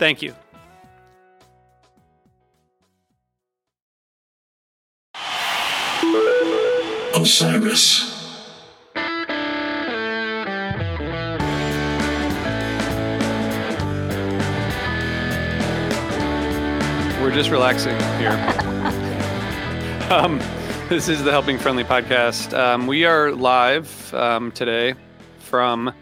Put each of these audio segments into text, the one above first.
Thank you. Osiris. We're just relaxing here. um, this is the Helping Friendly podcast. Um, we are live um, today from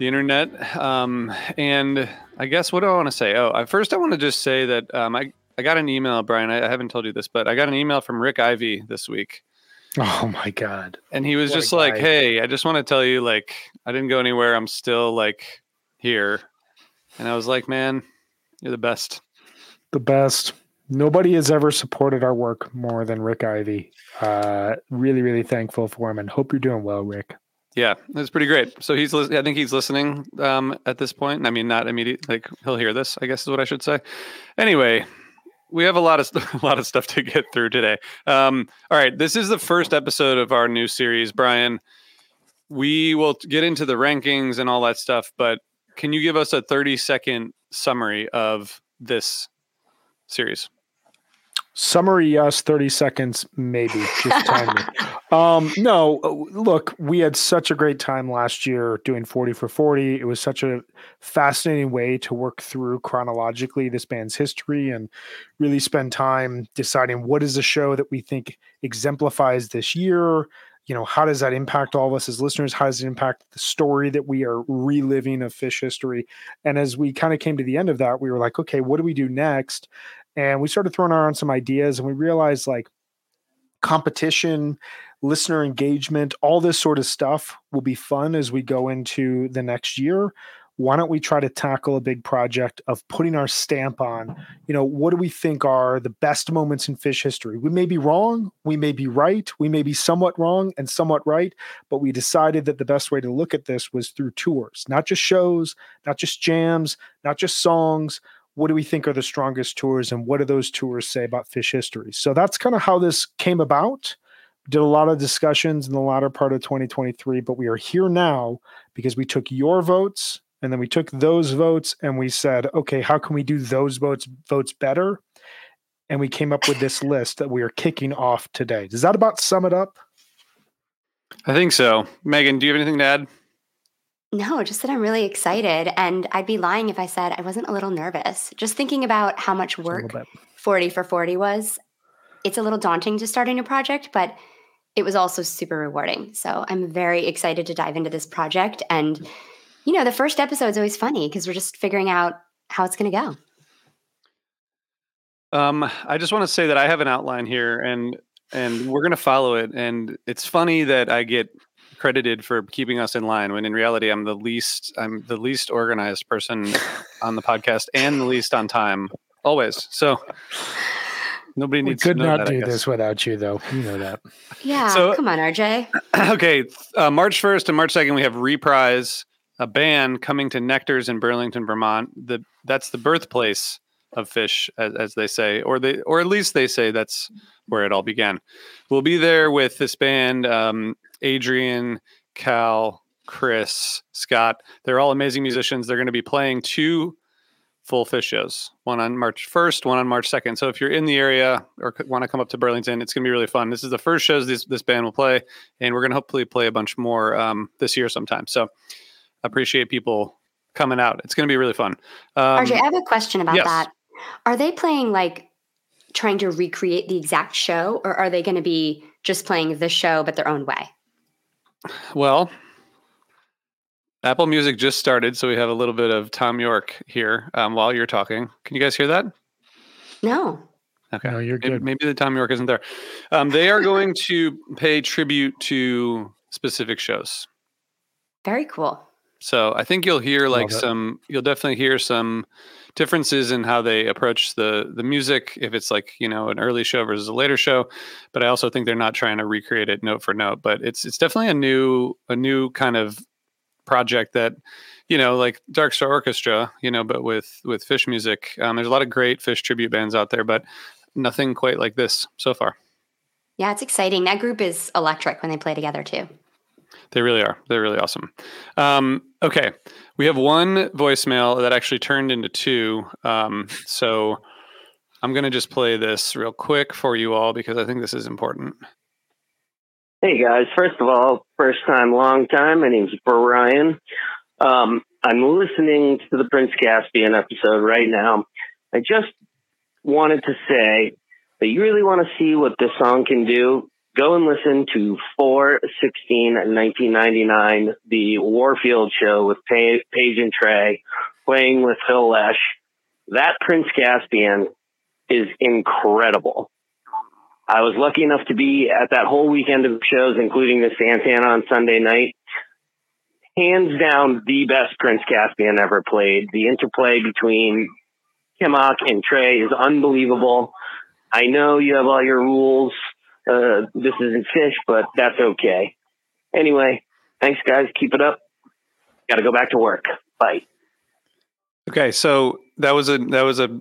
the internet. Um, and I guess what do I want to say? Oh, I, first I want to just say that um, I I got an email, Brian. I, I, haven't told you this, but I got an email from Rick Ivy this week. Oh my god! And he was what just like, "Hey, I just want to tell you, like, I didn't go anywhere. I'm still like here." And I was like, "Man, you're the best." The best. Nobody has ever supported our work more than Rick Ivy. Uh, really, really thankful for him, and hope you're doing well, Rick. Yeah, that's pretty great. So he's, I think he's listening um, at this point. I mean, not immediate, like he'll hear this. I guess is what I should say. Anyway, we have a lot of st- a lot of stuff to get through today. Um, all right, this is the first episode of our new series, Brian. We will get into the rankings and all that stuff, but can you give us a thirty second summary of this series? Summary, yes. 30 seconds, maybe. Just time me. Um, no, look, we had such a great time last year doing 40 for 40. It was such a fascinating way to work through chronologically this band's history and really spend time deciding what is a show that we think exemplifies this year. You know, how does that impact all of us as listeners? How does it impact the story that we are reliving of Phish history? And as we kind of came to the end of that, we were like, okay, what do we do next? And we started throwing around some ideas and we realized like competition listener engagement all this sort of stuff will be fun as we go into the next year. Why don't we try to tackle a big project of putting our stamp on you know what do we think are the best moments in Phish history? We may be wrong we may be right we may be somewhat wrong and somewhat right but we decided that the best way to look at this was through tours not just shows not just jams not just songs what do we think are the strongest tours and what do those tours say about Phish history? So that's kind of how this came about. Did a lot of discussions in the latter part of 2023 but we are here now because we took your votes and then we took those votes and we said okay how can we do those votes votes better? And we came up with this list that we are kicking off today. Does that about sum it up? I think so. Megan do you have anything to add No, just that I'm really excited. And I'd be lying if I said I wasn't a little nervous. Just thinking about how much work 40 for 40 was, it's a little daunting to start a new project, but it was also super rewarding. So I'm very excited to dive into this project. And, you know, the first episode is always funny because we're just figuring out how it's going to go. Um, I just want to say that I have an outline here and and we're going to follow it. And it's funny that I get credited for keeping us in line when in reality I'm the least I'm the least organized person on the podcast and the least on time always. So nobody needs. We could not that, do this without you, though. You know that. Yeah. So, come on, RJ. Okay, uh, March first and March second we have Reprise, a band coming to Nectar's in Burlington, Vermont. The that's the birthplace of Phish, as, as they say, or they or at least they say that's where it all began. We'll be there with this band. Um, Adrian, Cal, Chris, Scott. They're all amazing musicians. They're going to be playing two full Phish shows, one on March 1st, one on March 2nd. So if you're in the area or want to come up to Burlington, it's going to be really fun. This is the first shows this, this band will play, and we're going to hopefully play a bunch more um, this year sometime. So appreciate people coming out. It's going to be really fun. Um, RJ, I have a question about yes. that. Are they playing like trying to recreate the exact show, or are they going to be just playing the show but their own way? Well, Apple Music just started, so we have a little bit of Thom Yorke here um, while you're talking. Can you guys hear that? No. Okay, no, you're good. Maybe, maybe the Thom Yorke isn't there. Um, they are going to pay tribute to specific shows. Very cool. So I think you'll hear like some. You'll definitely hear some differences in how they approach the the music if it's like you know an early show versus a later show but i also think they're not trying to recreate it note for note but it's it's definitely a new a new kind of project that you know like dark star orchestra you know but with with Phish music. Um, there's a lot of great Phish tribute bands out there but nothing quite like this so far. Yeah it's exciting. That group is electric when they play together too they really are. They're really awesome. Um, okay, we have one voicemail that actually turned into two. Um, so I'm going to just play this real quick for you all because I think this is important. Hey guys, first of all, first time, long time. My name's Brian. Um, I'm listening to the Prince Caspian episode right now. I just wanted to say that you really want to see what this song can do go and listen to 416 1999, the Warfield show with Page and Trey playing with Phil Lesh. That Prince Caspian is incredible. I was lucky enough to be at that whole weekend of shows, including the Santana on Sunday night. Hands down, the best Prince Caspian ever played. The interplay between Kimock and Trey is unbelievable. I know you have all your rules uh, this isn't Phish, but that's okay. Anyway, thanks, guys. Keep it up. Got to go back to work. Bye. Okay, so that was a that was a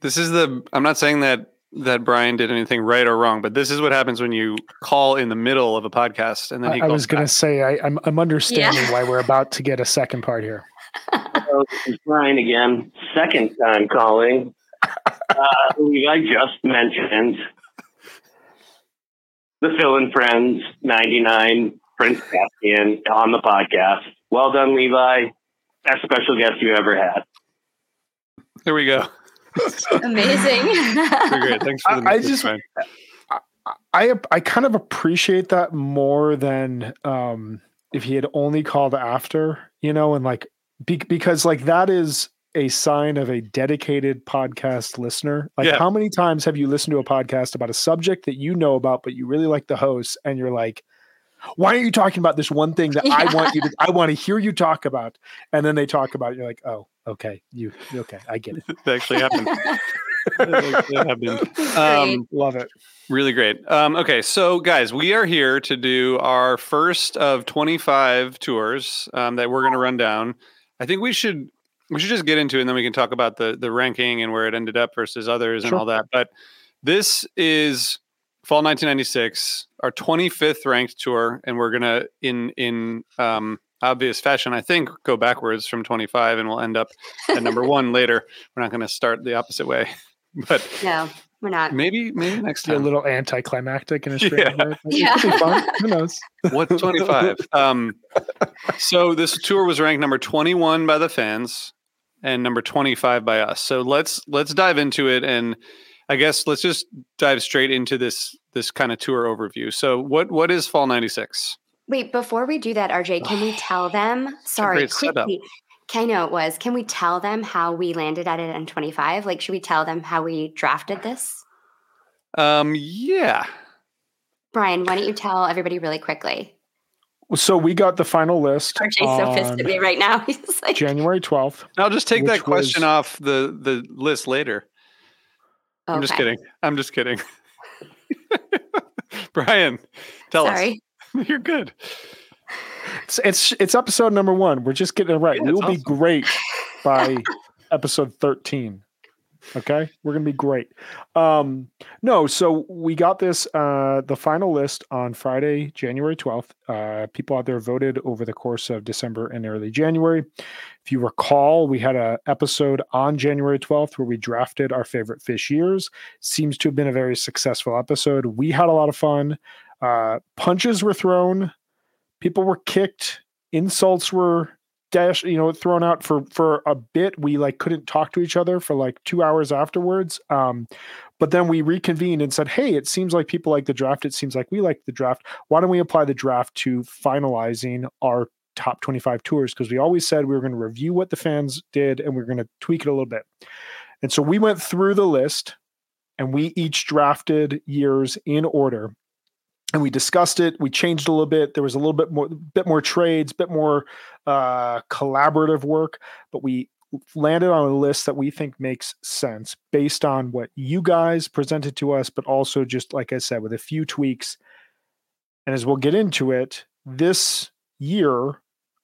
this is the I'm not saying that that Brian did anything right or wrong, but this is what happens when you call in the middle of a podcast and then he I, I was going to say I, am I'm, I'm understanding yeah. why we're about to get a second part here. Hello, this is Brian again, second time calling. Uh, I just mentioned the Phil and Friends 99 Prince Caspian on the podcast. Well done, Levi. Best special guest you ever had. There we go. Amazing. great. Thanks for the I, I just I, I, I kind of appreciate that more than um, if he had only called after, you know, and like be, because like that is a sign of a dedicated podcast listener. Like, yeah. how many times have you listened to a podcast about a subject that you know about, but you really like the host, and you're like, why aren't you talking about this one thing that yeah. I want you to I want to hear you talk about? And then they talk about it, you're like, oh, okay, you okay, I get it. that actually happened. that happened. Um, love it. Really great. Um, okay, so guys, we are here to do our first of 25 tours um, that we're going to run down. I think we should we should just get into it and then we can talk about the the ranking and where it ended up versus others sure. and all that. But this is fall 1996, our 25th ranked tour, and we're gonna in in um, obvious fashion, I think, go backwards from 25, and we'll end up at number one later. We're not gonna start the opposite way, but yeah. We're not. Maybe maybe next time. a little anticlimactic in a strange Yeah. way. Yeah. It could be fun. Who knows? What's 25? um, so this tour was ranked number 21 by the fans and number 25 by us. So let's let's dive into it and I guess let's just dive straight into this this kind of tour overview. So what what is Fall 96? Wait, before we do that, RJ, can we tell them? Sorry, quickly. I know it was. Can we tell them how we landed at it in 25? Like, should we tell them how we drafted this? Um yeah. Brian, why don't you tell everybody really quickly? So we got the final list RJ's so pissed at me right now. He's like, January 12th. I'll just take that question was- off the the list later. I'm just kidding. I'm just kidding. Brian, tell Sorry. us. You're good. It's, it's it's episode number one. We're just getting it right. Yeah, we it's will be great by episode 13. Okay, we're gonna be great. Um, no, so we got this uh the final list on Friday, January 12th. Uh people out there voted over the course of December and early January. If you recall, we had a episode on January 12th where we drafted our favorite Phish years. Seems to have been a very successful episode. We had a lot of fun. Uh punches were thrown, people were kicked, insults were dash you know thrown out for for a bit. We like couldn't talk to each other for like two hours afterwards um but then we reconvened and said hey it seems like people like the draft. It seems like we like the draft. Why don't we apply the draft to finalizing our top 25 tours? Because we always said we were going to review what the fans did and we are going to tweak it a little bit. And so we went through the list and we each drafted years in order and we discussed it we changed a little bit. There was a little bit more bit more trades bit more uh collaborative work but we landed on a list that we think makes sense based on what you guys presented to us but also just like i said with a few tweaks. And as we'll get into it this year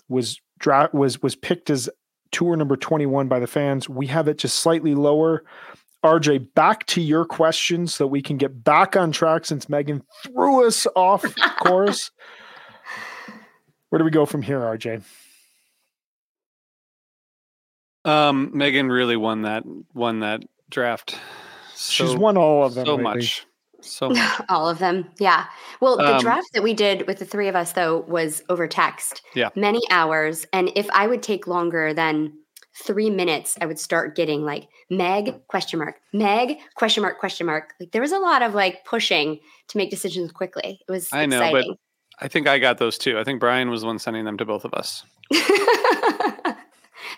was dra- was was picked as tour number 21 by the fans. We have it just slightly lower RJ, back to your question so that we can get back on track since Megan threw us off course. Where do we go from here, RJ? Um, Megan really won that won that draft. She's So- won all of them. so lately. much, so much. All of them. Yeah. Well, the Um, draft that we did with the three of us, though, was over text. Yeah. Many hours. And if I would take longer than three minutes, I would start getting like Meg question mark, Meg question mark question mark. Like there was a lot of like pushing to make decisions quickly. It was I know, but- I think I got those too. I think Brian was the one sending them to both of us.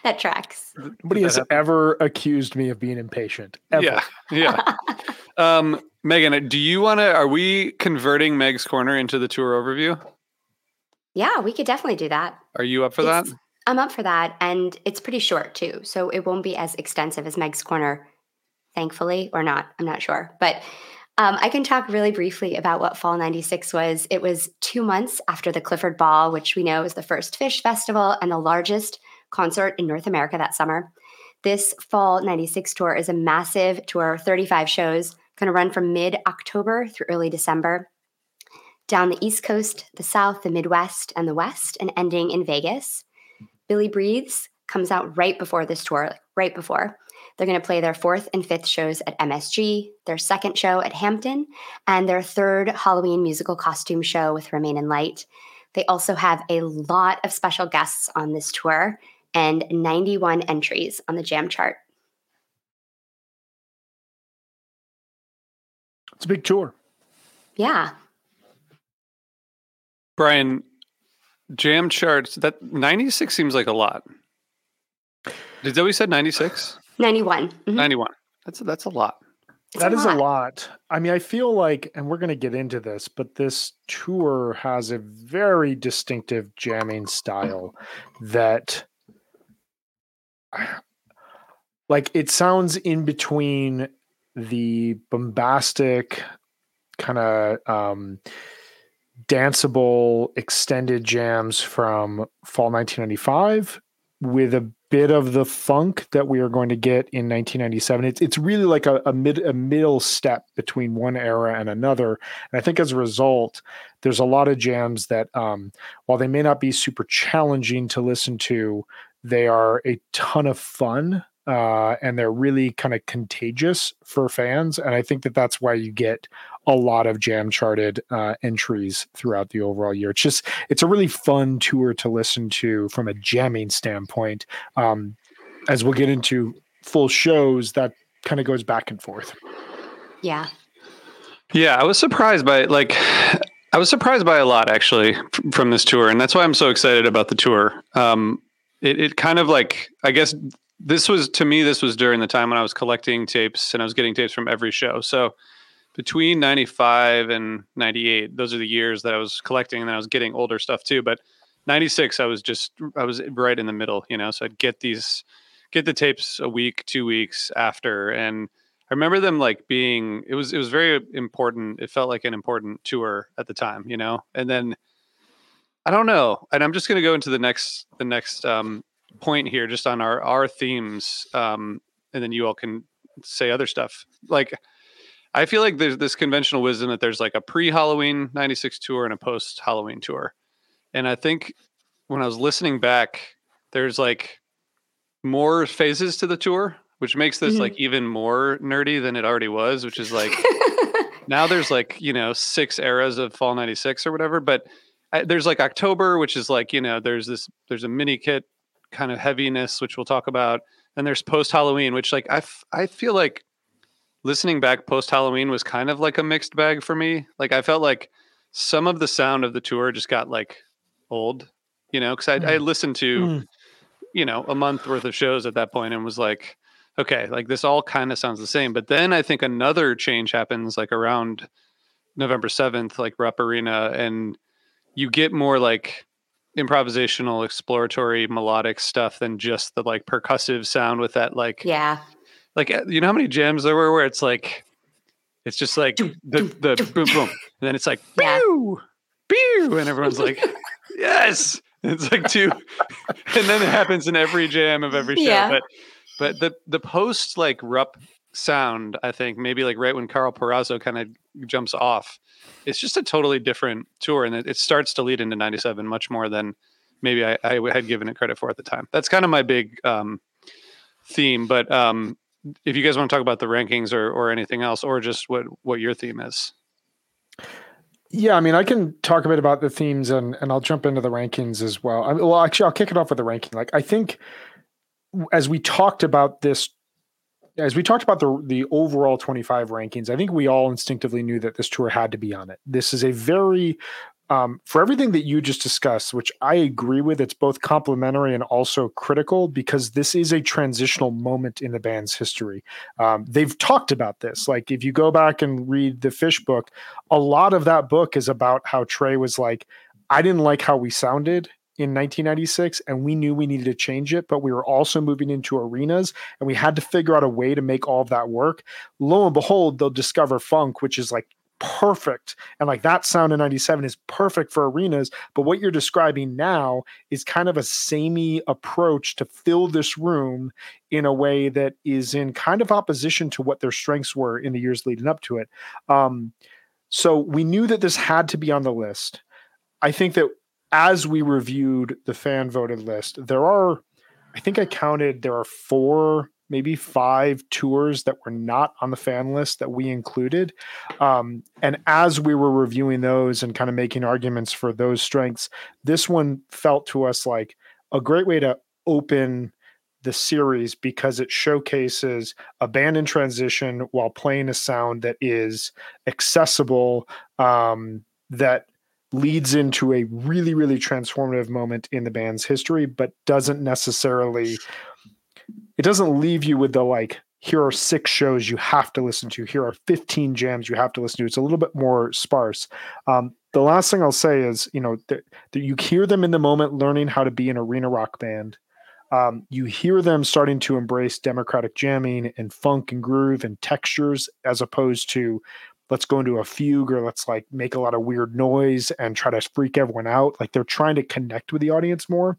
that tracks. Nobody that has happen? ever accused me of being impatient. Ever. Yeah, yeah. um, Megan, do you want to? Are we converting Meg's corner into the tour overview? Yeah, we could definitely do that. Are you up for that? I'm up for that. And it's pretty short too. So it won't be as extensive as Meg's Corner, thankfully, or not. I'm not sure. But um, I can talk really briefly about what Fall 96 was. It was two months after the Clifford Ball, which we know is the first Phish festival and the largest concert in North America that summer. This Fall 96 tour is a massive tour, 35 shows, going to run from mid October through early December down the East Coast, the South, the Midwest, and the West, and ending in Vegas. Billy Breathes comes out right before this tour, like, right before. They're going to play their fourth and fifth shows at MSG, their second show at Hampton, and their third Halloween musical costume show with Remain in Light. They also have a lot of special guests on this tour and 91 entries on the jam chart. It's a big tour. Yeah. Brian, jam charts. That ninety six seems like a lot. Did Zoe said ninety six? 91. Mhm. Ninety one. That's that's a lot. It's That is a lot. I mean, I feel like, and we're going to get into this, but this tour has a very distinctive jamming style that, like, it sounds in between the bombastic, kind of um, danceable extended jams from fall 1995 with a bit of the funk that we are going to get in 1997. It's it's really like a, a mid a middle step between one era and another. And I think as a result, there's a lot of jams that um, while they may not be super challenging to listen to, they are a ton of fun uh, and they're really kind of contagious for fans. And I think that that's why you get a lot of jam charted uh, entries throughout the overall year. It's just it's a really fun tour to listen to from a jamming standpoint. Um, as we'll get into full shows, that kind of goes back and forth. Yeah. Yeah, I was surprised by like I was surprised by a lot actually from this tour, and that's why I'm so excited about the tour. Um, it, it kind of like I guess this was to me this was during the time when I was collecting tapes and I was getting tapes from every show. So between 95 and 98 those are the years that I was collecting and I was getting older stuff too, but 96 I was just I was right in the middle, you know. So I'd get these get the tapes a week, 2 weeks after and I remember them like being it was it was very important. It felt like an important tour at the time, you know. And then I don't know. And I'm just going to go into the next the next um point here just on our our themes um and then you all can say other stuff like i feel like there's this conventional wisdom that there's like a pre-halloween 96 tour and a post-halloween tour and i think when i was listening back there's like more phases to the tour which makes this mm-hmm. like even more nerdy than it already was which is like now there's like you know six eras of fall 96 or whatever but I, there's like october which is like you know there's this there's a mini kit kind of heaviness, which we'll talk about. And there's post Halloween, which like I, f- I feel like listening back post Halloween was kind of like a mixed bag for me. Like I felt like some of the sound of the tour just got like old, you know, because I, mm. I listened to, mm. you know, a month worth of shows at that point and was like, okay, like this all kind of sounds the same. But then I think another change happens like around November 7th, like Rupp Arena, and you get more like improvisational, exploratory, melodic stuff than just the like percussive sound with that like yeah, like uh, you know how many jams there were where it's like it's just like the the boom boom, and then it's like yeah. pew pew, and everyone's like yes, it's like two, and then it happens in every jam of every show, yeah. but but the the post like Rupp sound, I think maybe like right when Karl Perazzo kind of jumps off it's just a totally different tour, and it, it starts to lead into '97 much more than maybe I, I, had given it credit for at the time. That's kind of my big um, theme. But um, if you guys want to talk about the rankings or or anything else, or just what what your theme is. Yeah, I mean, I can talk a bit about the themes and and I'll jump into the rankings as well. I well, actually, I'll kick it off with the ranking. Like, I think as we talked about this as we talked about the the overall 25 rankings, I think we all instinctively knew that this tour had to be on it. This is a very um, for everything that you just discussed, which I agree with, it's both complimentary and also critical because this is a transitional moment in the band's history. Um, they've talked about this. Like, if you go back and read the Phish book, a lot of that book is about how Trey was like, I didn't like how we sounded in 1996 and we knew we needed to change it but we were also moving into arenas and we had to figure out a way to make all of that work. Lo and behold they'll discover funk which is like perfect and like that sound in 97 is perfect for arenas but what you're describing now is kind of a samey approach to fill this room in a way that is in kind of opposition to what their strengths were in the years leading up to it. Um, so we knew that this had to be on the list. I think that as we reviewed the fan voted list, there are, I think I counted, there are four, maybe five tours that were not on the fan list that we included. Um, and as we were reviewing those and kind of making arguments for those strengths, this one felt to us like a great way to open the series because it showcases a band in transition while playing a sound that is accessible um, that leads into a really really transformative moment in the band's history but doesn't necessarily it doesn't leave you with the like here are six shows you have to listen to here are 15 jams you have to listen to. It's a little bit more sparse. Um, the last thing i'll say is you know that you hear them in the moment learning how to be an arena rock band. Um, you hear them starting to embrace democratic jamming and funk and groove and textures as opposed to let's go into a fugue or let's like make a lot of weird noise and try to freak everyone out. Like they're trying to connect with the audience more.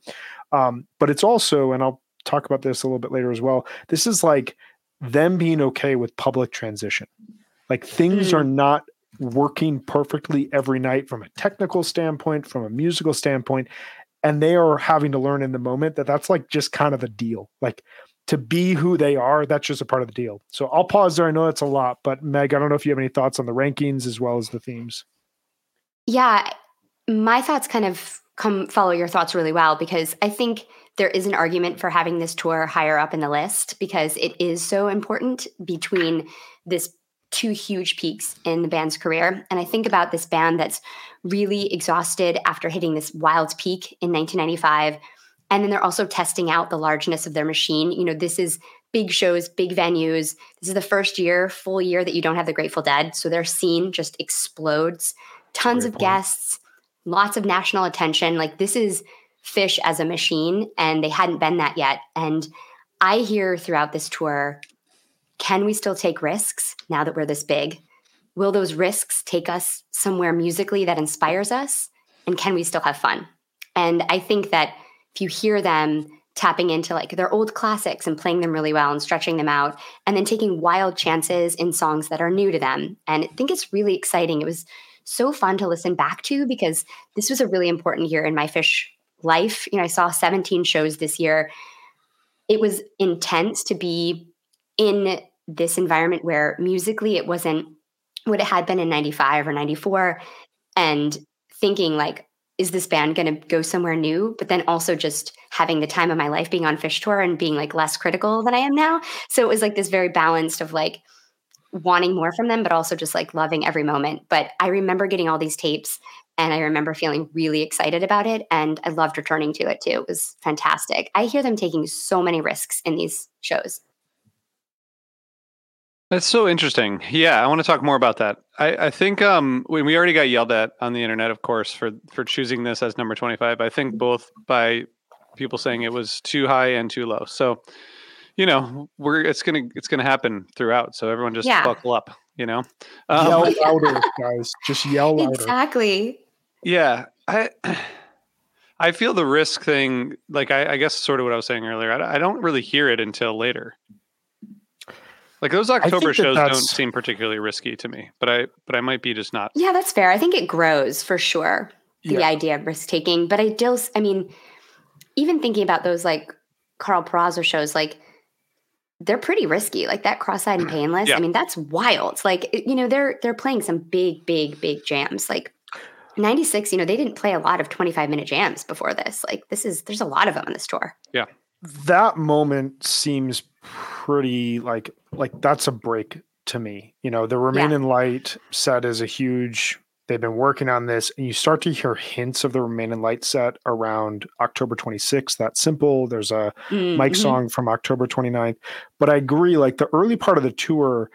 Um, but it's also, and I'll talk about this a little bit later as well. This is like them being okay with public transition. Like things mm. are not working perfectly every night from a technical standpoint, from a musical standpoint. And they are having to learn in the moment that that's like just kind of a deal. Like to be who they are, that's just a part of the deal. So I'll pause there. I know that's a lot, but Meg, I don't know if you have any thoughts on the rankings as well as the themes. Yeah, my thoughts kind of come follow your thoughts really well because I think there is an argument for having this tour higher up in the list because it is so important between this two huge peaks in the band's career. And I think about this band that's really exhausted after hitting this wild peak in 1995. And then they're also testing out the largeness of their machine. You know, this is big shows, big venues. This is the first year, full year that you don't have the Grateful Dead. So their scene just explodes. Tons of point. guests, lots of national attention. Like this is Phish as a machine, and they hadn't been that yet. And I hear throughout this tour can we still take risks now that we're this big? Will those risks take us somewhere musically that inspires us? And can we still have fun? And I think that if you hear them tapping into like their old classics and playing them really well and stretching them out, and then taking wild chances in songs that are new to them. And I think it's really exciting. It was so fun to listen back to because this was a really important year in my Phish life. You know, I saw 17 shows this year. It was intense to be in this environment where musically it wasn't what it had been in 95 or 94 and thinking like is this band going to go somewhere new? But then also just having the time of my life being on Phish tour and being like less critical than i am now. So it was like this very balanced of like wanting more from them but also just like loving every moment. But i remember getting all these tapes and i remember feeling really excited about it and i loved returning to it too. It was fantastic. I hear them taking so many risks in these shows that's so interesting. Yeah, I want to talk more about that. I, I think um, when we already got yelled at on the internet, of course, for for choosing this as number twenty five. I think both by people saying it was too high and too low. So, you know, we're it's gonna it's gonna happen throughout. So everyone just yeah. buckle up. You know, um, yell louder, guys. Just yell louder. Exactly. Yeah, I. I feel the risk thing, like I, I guess, sort of what I was saying earlier. I, I don't really hear it until later. Like those October shows don't seem particularly risky to me, but I but I might be just not. Yeah, that's fair. I think it grows for sure. The yeah. idea of risk taking, but I still, I mean, even thinking about those like Karl Perazzo shows, like they're pretty risky. Like that cross-eyed and painless. Yeah. I mean, that's wild. Like you know, they're they're playing some big, big, big jams. Like 96, you know, they didn't play a lot of 25 minute jams before this. Like this is there's a lot of them on this tour. Yeah. That moment seems pretty like like that's a break to me. You know, the Remain yeah. in Light set is a huge they've been working on this and you start to hear hints of the Remain in Light set around October 26th. that simple. There's a mm-hmm. Mike song from October 29th. But I agree, like the early part of the tour,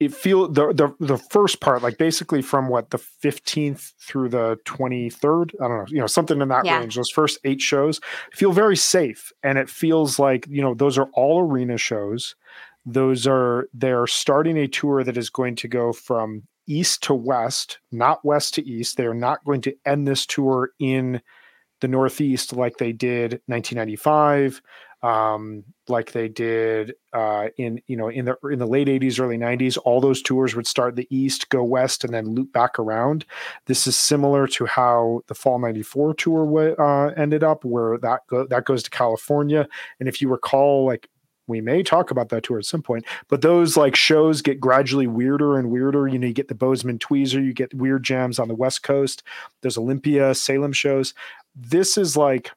it feel the the the first part, like basically from what the 15th through the 23rd, I don't know, you know, something in that yeah. range, those first eight shows feel very safe. And it feels like, you know, those are all arena shows those are they're starting a tour that is going to go from east to west, not west to east. They are not going to end this tour in the Northeast like they did 1995, um, like they did uh, in you know in the in the late 80s, early 90s. All those tours would start the east, go west, and then loop back around. This is similar to how the Fall '94 tour uh, ended up, where that go, that goes to California. And if you recall, like we may talk about that tour at some point, but those like shows get gradually weirder and weirder. You know, you get the Bozeman Tweezer, you get weird jams on the West Coast. There's Olympia, Salem shows. This is like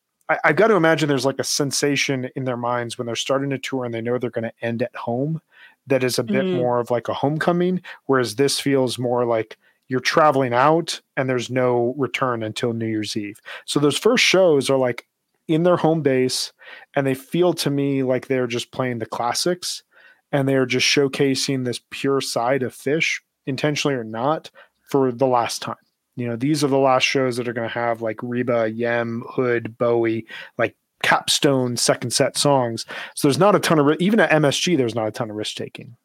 I, have got to imagine there's like a sensation in their minds when they're starting a tour and they know they're going to end at home that is a bit mm. more of like a homecoming, whereas this feels more like you're traveling out and there's no return until New Year's Eve. So those first shows are like in their home base and they feel to me like they're just playing the classics and they're just showcasing this pure side of Phish intentionally or not for the last time you know these are the last shows that are going to have like reba yem hood bowie like capstone second set songs so there's not a ton of even at msg there's not a ton of risk taking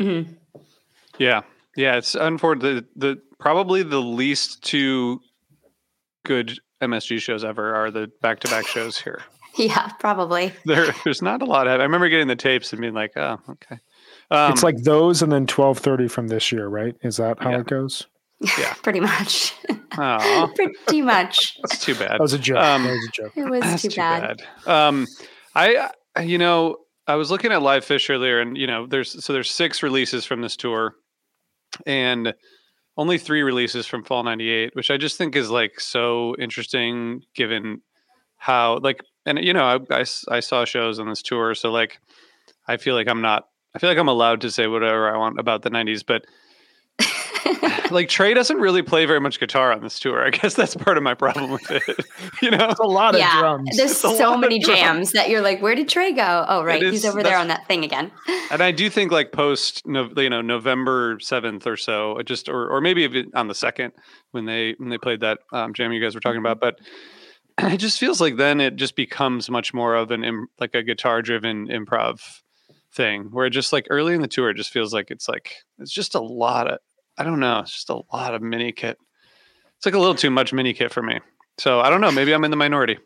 mm-hmm. yeah yeah it's unfortunate the, the probably the least two good MSG shows ever are the back to back shows here. Yeah, probably. There, there's not a lot. Of, I remember getting the tapes and being like, oh, okay. Um, it's like those and then 1230 from this year, right? Is that how yeah. it goes? Yeah, pretty much. pretty much. That's too bad. That was a joke. Um, that was a joke. It was too, too, bad. bad. Um, I you know, I was looking at Live Phish earlier, and you know, there's so there's six releases from this tour, and only three releases from Fall '98, which I just think is like so interesting, given how like, and you know, I, I, I saw shows on this tour, so like, I feel like I'm not, I feel like I'm allowed to say whatever I want about the '90s, but like Trey doesn't really play very much guitar on this tour. I guess that's part of my problem with it. you know, it's a lot of drums. There's so many jams that you're like, where did Trey go? Oh, right, is, he's over there on that thing again. and I do think like post, you know, November seventh or so, just or or maybe even on the second when they when they played that um, jam you guys were talking about, but it just feels like then it just becomes much more of an Im- like a guitar driven improv thing where just like early in the tour it just feels like it's like it's just a lot of I don't know. It's just a lot of mini kit. It's like a little too much mini kit for me. So I don't know. Maybe I'm in the minority.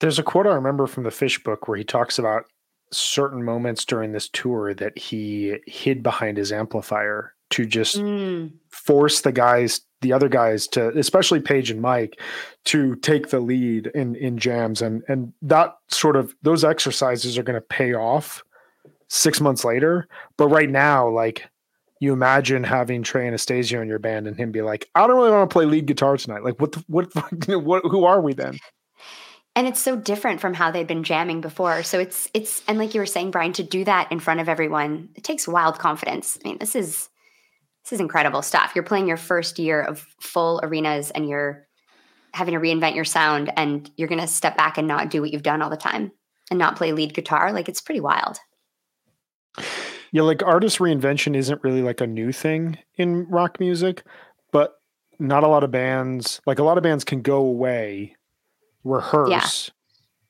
There's a quote I remember from the Phish book where he talks about certain moments during this tour that he hid behind his amplifier to just mm. force the guys, the other guys to, especially Page and Mike, to take the lead in in jams, and and that sort of those exercises are going to pay off six months later. But right now, like you imagine having Trey Anastasio in your band and him be like, I don't really want to play lead guitar tonight. Like, what, the, what, what, who are we then? And it's so different from how they'd been jamming before. So it's, it's, and like you were saying, Brian, to do that in front of everyone, it takes wild confidence. I mean, this is, this is incredible stuff. You're playing your first year of full arenas and you're having to reinvent your sound and you're going to step back and not do what you've done all the time and not play lead guitar. Like, it's pretty wild. Yeah, like artist reinvention isn't really like a new thing in rock music, but not a lot of bands, like a lot of bands can go away, rehearse, yeah.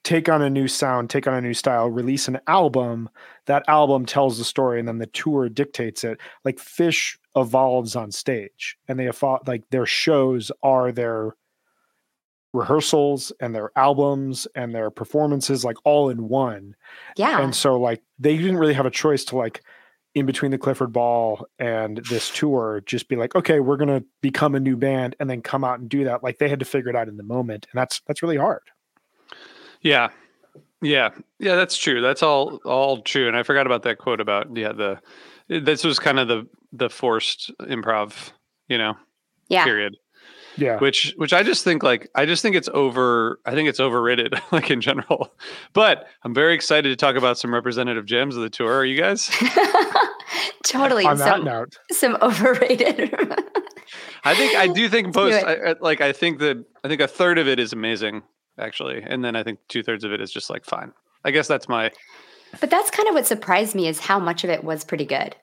take on a new sound, take on a new style, release an album. That album tells the story and then the tour dictates it. Like Phish evolves on stage and they evolve, like their shows are their rehearsals and their albums and their performances like all in one. Yeah. And so like they didn't really have a choice to like in between the Clifford Ball and this tour just be like, okay, we're going to become a new band and then come out and do that. Like they had to figure it out in the moment and that's that's really hard. Yeah. Yeah. Yeah, that's true. That's all all true and I forgot about that quote about yeah, the this was kind of the the forced improv, you know. Yeah. Period. Yeah. Which which I just think like I just think it's over I think it's overrated like in general. But I'm very excited to talk about some representative gems of the tour. Are you guys? totally. On that some, note. Some overrated. I think I do think post I, like I think that I think a third of it is amazing actually, and then I think two thirds of it is just like fine. I guess that's my. But that's kind of what surprised me is how much of it was pretty good.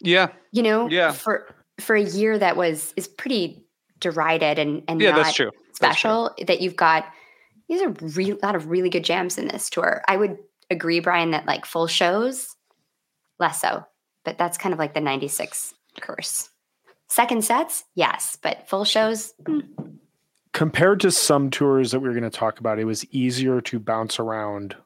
Yeah. You know. Yeah. For for a year that was is pretty derided and and yeah, that's true. Special that's true. that you've got. These are a lot of really good jams in this tour. I would agree, Brian, that like full shows, less so. But that's kind of like the '96 curse. Second sets, yes, but full shows. Hmm. Compared to some tours that we are going to talk about, it was easier to bounce around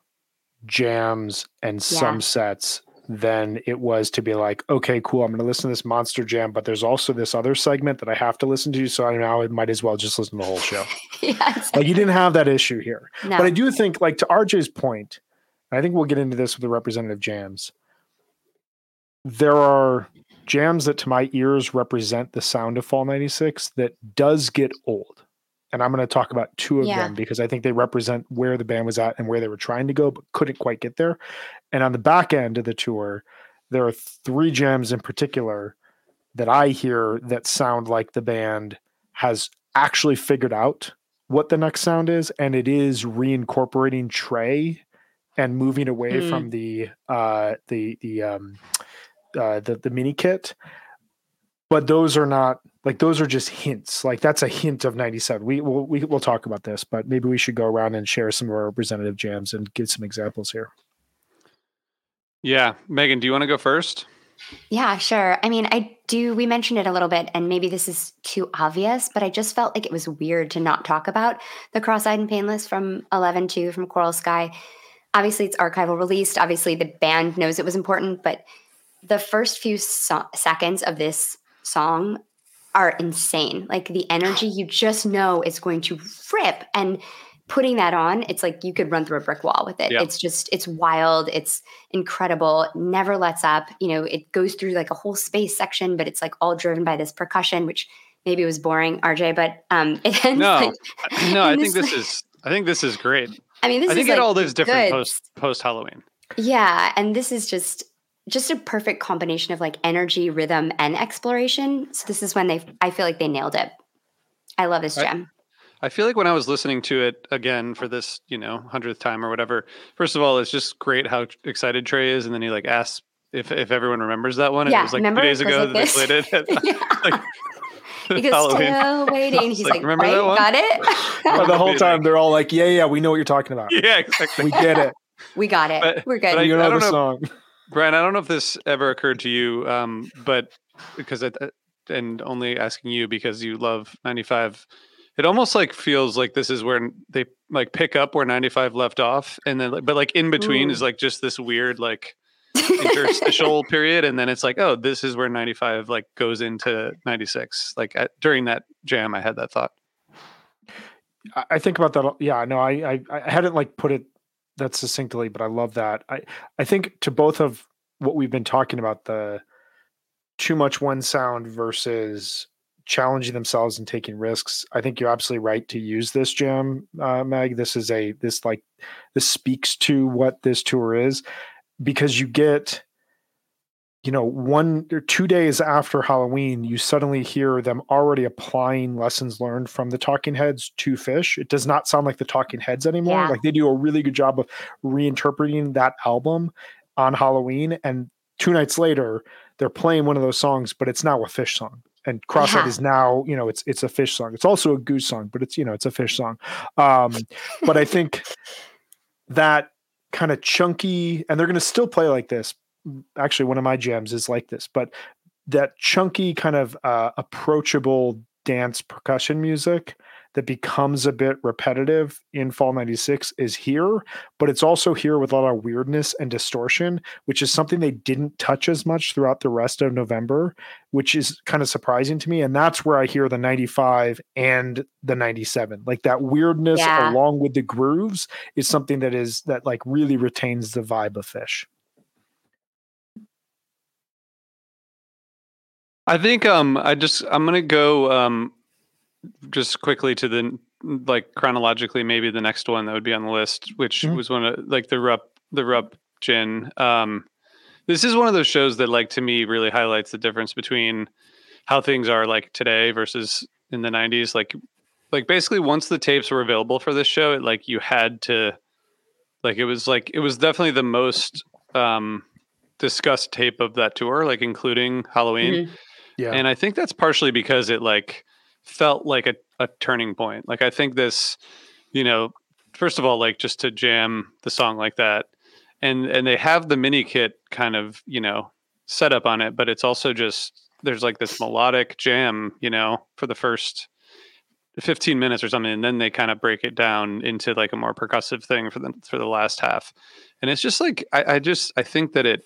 jams and yeah. some sets than it was to be like, okay, cool, I'm going to listen to this monster jam, but there's also this other segment that I have to listen to. So I now I might as well just listen to the whole show. yes. Like you didn't have that issue here. No. But I do think, like to RJ's point, I think we'll get into this with the representative jams. There are jams that to my ears represent the sound of Fall 96 that does get old and I'm going to talk about two of yeah. them because I think they represent where the band was at and where they were trying to go, but couldn't quite get there. And on the back end of the tour, there are three gems in particular that I hear that sound like the band has actually figured out what the next sound is, and it is reincorporating Trey and moving away mm. from the uh, the the um, uh, the the mini kit but those are not like those are just hints. Like that's a hint of 97. We will we will talk about this, but maybe we should go around and share some of our representative jams and give some examples here. Yeah, Megan, do you want to go first? Yeah, sure. I mean, I do. We mentioned it a little bit, and maybe this is too obvious, but I just felt like it was weird to not talk about the Cross-eyed and Painless from 11 2 from Coral Sky. Obviously, it's archival released. Obviously, the band knows it was important, but the first few so- seconds of this song are insane. Like the energy, you just know it's going to rip. And putting that on, it's like you could run through a brick wall with it. Yeah. It's just, it's wild. It's incredible. never lets up. You know, it goes through like a whole space section, but it's like all driven by this percussion, which maybe was boring, RJ, but um, it ends no, like, no, I think this is, I think this is great. I mean, this I think it like all lives different good. post post Halloween. Yeah, and this is just just a perfect combination of like energy, rhythm, and exploration. So this is when they, I feel like they nailed it. I love this gem. I feel like when I was listening to it again for this, you know, hundredth time or whatever. First of all, it's just great how excited Trey is, and then he like asks if if everyone remembers that one. Yeah, it was like two days ago like that they played it. like, he goes, Halloween. still waiting. He's like, like remember right, that one? got it. well, the whole time they're all like, yeah, yeah, we know what you're talking about. Yeah, exactly. We get it. We got it. But, We're good. I, you know the know, song. Brian, I don't know if this ever occurred to you, um, but because I, and only asking you because you love 95 it almost like feels like this is where they like pick up where 95 left off and then but like in between Ooh. is like just this weird like interstitial period and then it's like oh this is where 95 like goes into 96 like at, during that jam i had that thought i think about that yeah no I, I i hadn't like put it that succinctly but i love that i i think to both of what we've been talking about the too much one sound versus challenging themselves and taking risks. I think you're absolutely right to use this jam, uh, Meg. This is a this like this speaks to what this tour is because you get you know one or two days after halloween you suddenly hear them already applying lessons learned from the talking heads to Phish. it does not sound like the talking heads anymore yeah. like they do a really good job of reinterpreting that album on halloween and two nights later they're playing one of those songs but it's now a Phish song and cross-eyed yeah. is now you know it's it's a Phish song it's also a goose song but it's you know it's a Phish song um but i think that kind of chunky and they're going to still play like this actually one of my jams is like this but that chunky kind of uh, approachable dance percussion music that becomes a bit repetitive in Fall 96 is here, but it's also here with a lot of weirdness and distortion, which is something they didn't touch as much throughout the rest of November, which is kind of surprising to me. And that's where I hear the 95 and the 97. Like that weirdness yeah. along with the grooves is something that is that like really retains the vibe of Phish. I think um I just I'm gonna go um just quickly to the like chronologically, maybe the next one that would be on the list, which mm-hmm. was one of like the Rupp the Rupp Gin. Um, this is one of those shows that like to me really highlights the difference between how things are like today versus in the 90s like like basically once the tapes were available for this show it like you had to like it was like it was definitely the most um discussed tape of that tour like including halloween mm-hmm. Yeah and i think that's partially because it like felt like a, a turning point. Like I think this, you know, first of all, like just to jam the song like that, and and they have the mini kit kind of you know set up on it, but it's also just there's like this melodic jam, you know, for the first 15 minutes or something and then they kind of break it down into like a more percussive thing for the for the last half and it's just like I, I just i think that it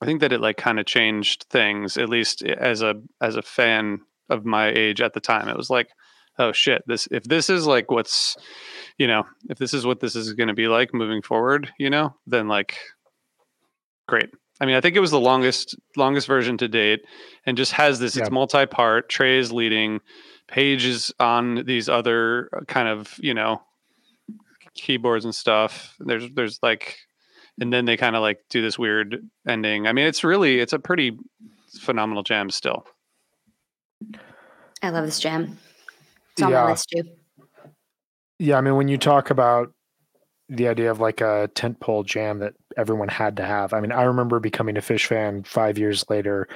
i think that it like kind of changed things at least as a as a fan of my age at the time. It was like, oh shit, this if this is like what's you know, if this is what this is going to be like moving forward, you know, then like great. I mean, I think it was the longest longest version to date and just has this yeah. it's multi-part, Trey is leading, Page is on these other uh, kind of, you know, keyboards and stuff. There's there's like and then they kind of like do this weird ending. I mean, it's really it's a pretty phenomenal jam still. I love this jam. It's on yeah. my list too. Yeah, I mean, when you talk about the idea of like a tentpole jam that everyone had to have. I mean, I remember becoming a Phish fan five years later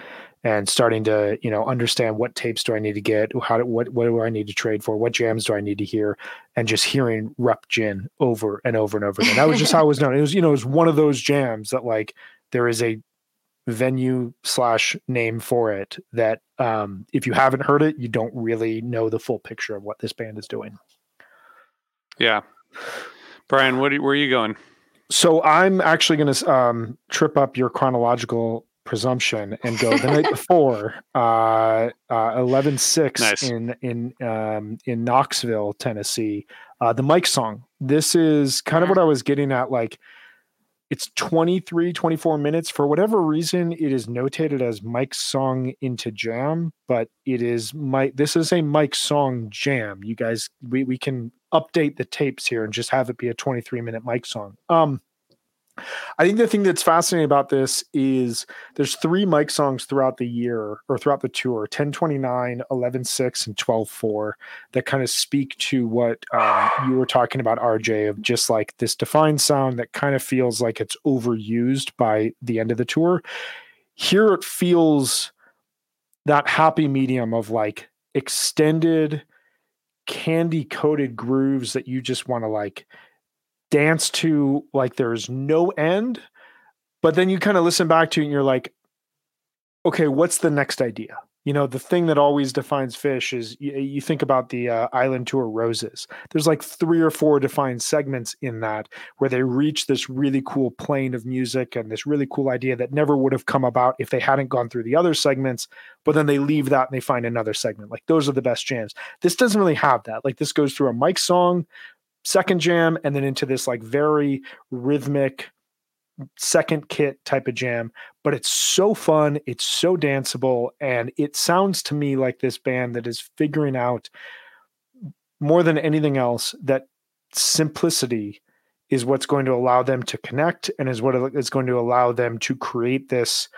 and starting to, you know, understand what tapes do I need to get, how do, what what do I need to trade for, what jams do I need to hear, and just hearing Rupp Gin over and over and over again. That was just how it was known. It was, you know, it was one of those jams that like there is a venue slash name for it that um, if you haven't heard it, you don't really know the full picture of what this band is doing. Yeah, Brian, what where are you going? So I'm actually going to um, trip up your chronological presumption and go the night before uh, uh 11 6 Nice. in in um in knoxville tennessee uh the mike song. This is kind of what i was getting at like it's 23 24 minutes. For whatever reason it is notated as mike's song into jam but it is mike this is a mike song jam. You guys we, we can update the tapes here and just have it be a 23 minute mike song. Um I think the thing that's fascinating about this is there's three Mike songs throughout the year or throughout the tour 1029, 11 6, and 12 4 that kind of speak to what um, you were talking about, RJ, of just like this defined sound that kind of feels like it's overused by the end of the tour. Here it feels that happy medium of like extended candy coated grooves that you just want to like dance to like there's no end but then you kind of listen back to it and you're like okay what's the next idea? You know the thing that always defines Phish is you, you think about the uh, island tour roses. There's like three or four defined segments in that where they reach this really cool plane of music and this really cool idea that never would have come about if they hadn't gone through the other segments but then they leave that and they find another segment. Like those are the best jams. This doesn't really have that. Like this goes through a mike song second jam and then into this like very rhythmic second kit type of jam but it's so fun it's so danceable and it sounds to me like this band that is figuring out more than anything else that simplicity is what's going to allow them to connect and is what is going to allow them to create this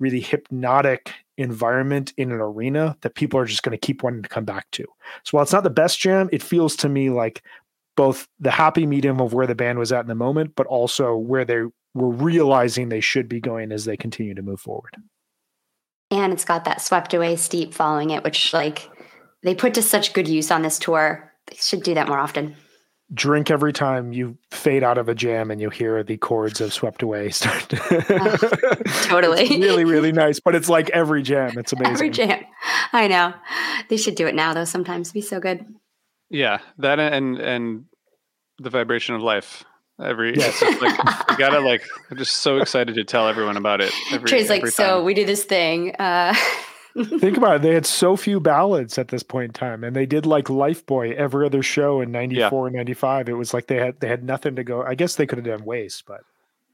really hypnotic environment in an arena that people are just going to keep wanting to come back to. So while it's not the best jam, it feels to me like both the happy medium of where the band was at in the moment, but also where they were realizing they should be going as they continue to move forward. And it's got that swept away steep following it, which like they put to such good use on this tour. They should do that more often. Drink every time you fade out of a jam and you hear the chords of swept away start. totally. It's really, really nice. But it's like every jam. It's amazing. Every jam. I know. They should do it now though sometimes. It'd be so good. Yeah, that and and the vibration of life. Every Yes. it's like I gotta like. I'm just so excited to tell everyone about it. Every, Trey's like, every so we do this thing. Uh, Think about it. They had so few ballads at this point in time, and they did like Life Boy every other show in '94, and '95. It was like they had they had nothing to go. I guess they could have done Waste, but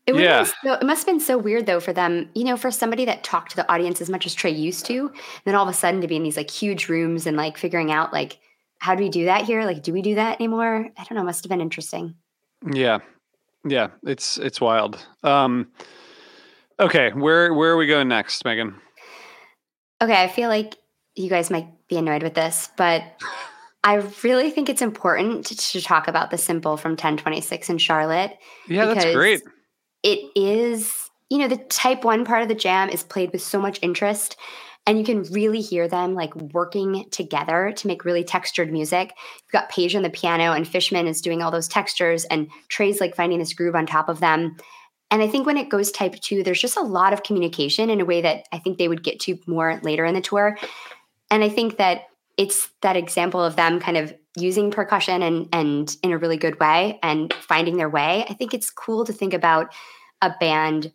It would Yeah. have been so, it must have been so weird though for them, you know, for somebody that talked to the audience as much as Trey used to, and then all of a sudden to be in these like huge rooms and like figuring out like how do we do that here? Like, do we do that anymore? I don't know. Must have been interesting. Yeah, yeah. It's it's wild. Um, okay, where where are we going next, Megan? Okay, I feel like you guys might be annoyed with this, but I really think it's important to, to talk about the simple from 1026 in Charlotte. Yeah, that's great. it is you know the type one part of the jam is played with so much interest and you can really hear them like working together to make really textured music. You've got paige on the piano and fishman is doing all those textures and trey's like finding this groove on top of them. And i think when it goes type two there's just a lot of communication in a way that i think they would get to more later in the tour. And i think that it's that example of them kind of using percussion and and in a really good way and finding their way. I think it's cool to think about a band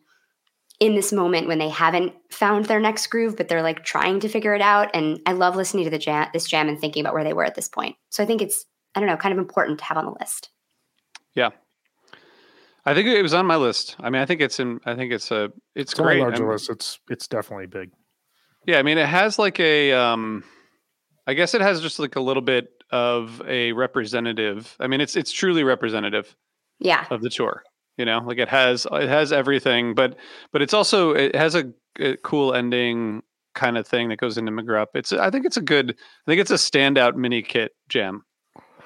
in this moment when they haven't found their next groove, but they're like trying to figure it out. And I love listening to the jam, this jam and thinking about where they were at this point. So I think it's I don't know, kind of important to have on the list. Yeah, I think it was on my list. I mean, I think it's in. I think it's a. It's, it's great. larger I mean- list. It's it's definitely big. Yeah, I mean, it has like a. Um, I guess it has just like a little bit of a representative. I mean, it's it's truly representative Yeah. of the tour. You know, like it has it has everything, but but it's also it has a, a cool ending kind of thing that goes into McGrupp. It's I think it's a good. I think it's a standout mini kit gem.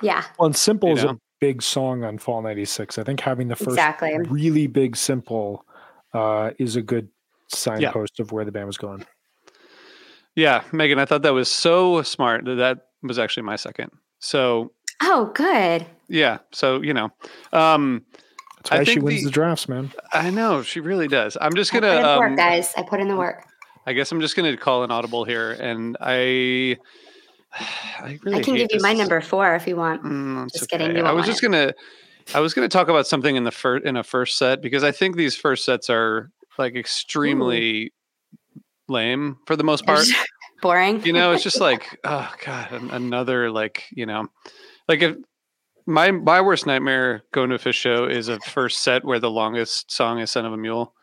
Yeah. Well, and Simple You is know? a big song on Fall '96. I think having the first Exactly. really big Simple uh, is a good signpost of where the band was going. Yeah, Megan, I thought that was so smart. That that was actually my second. So Oh, good. yeah, so you know, um, That's I why she wins the- the drafts, man. I know she really does. I'm just I put gonna. in the Um, work, guys. I put in the work. I guess I'm just gonna call an audible here, and I. I really. I can hate give you my number four if you want. Mm, it's Just kidding, okay. you I was want just gonna. I was gonna talk about something in the first in a first set because I think these first sets are like extremely lame for the most part. Boring. You know, it's just like, oh god, another like, you know, like if my my worst nightmare going to a Phish show is a first set where the longest song is "Son of a Mule."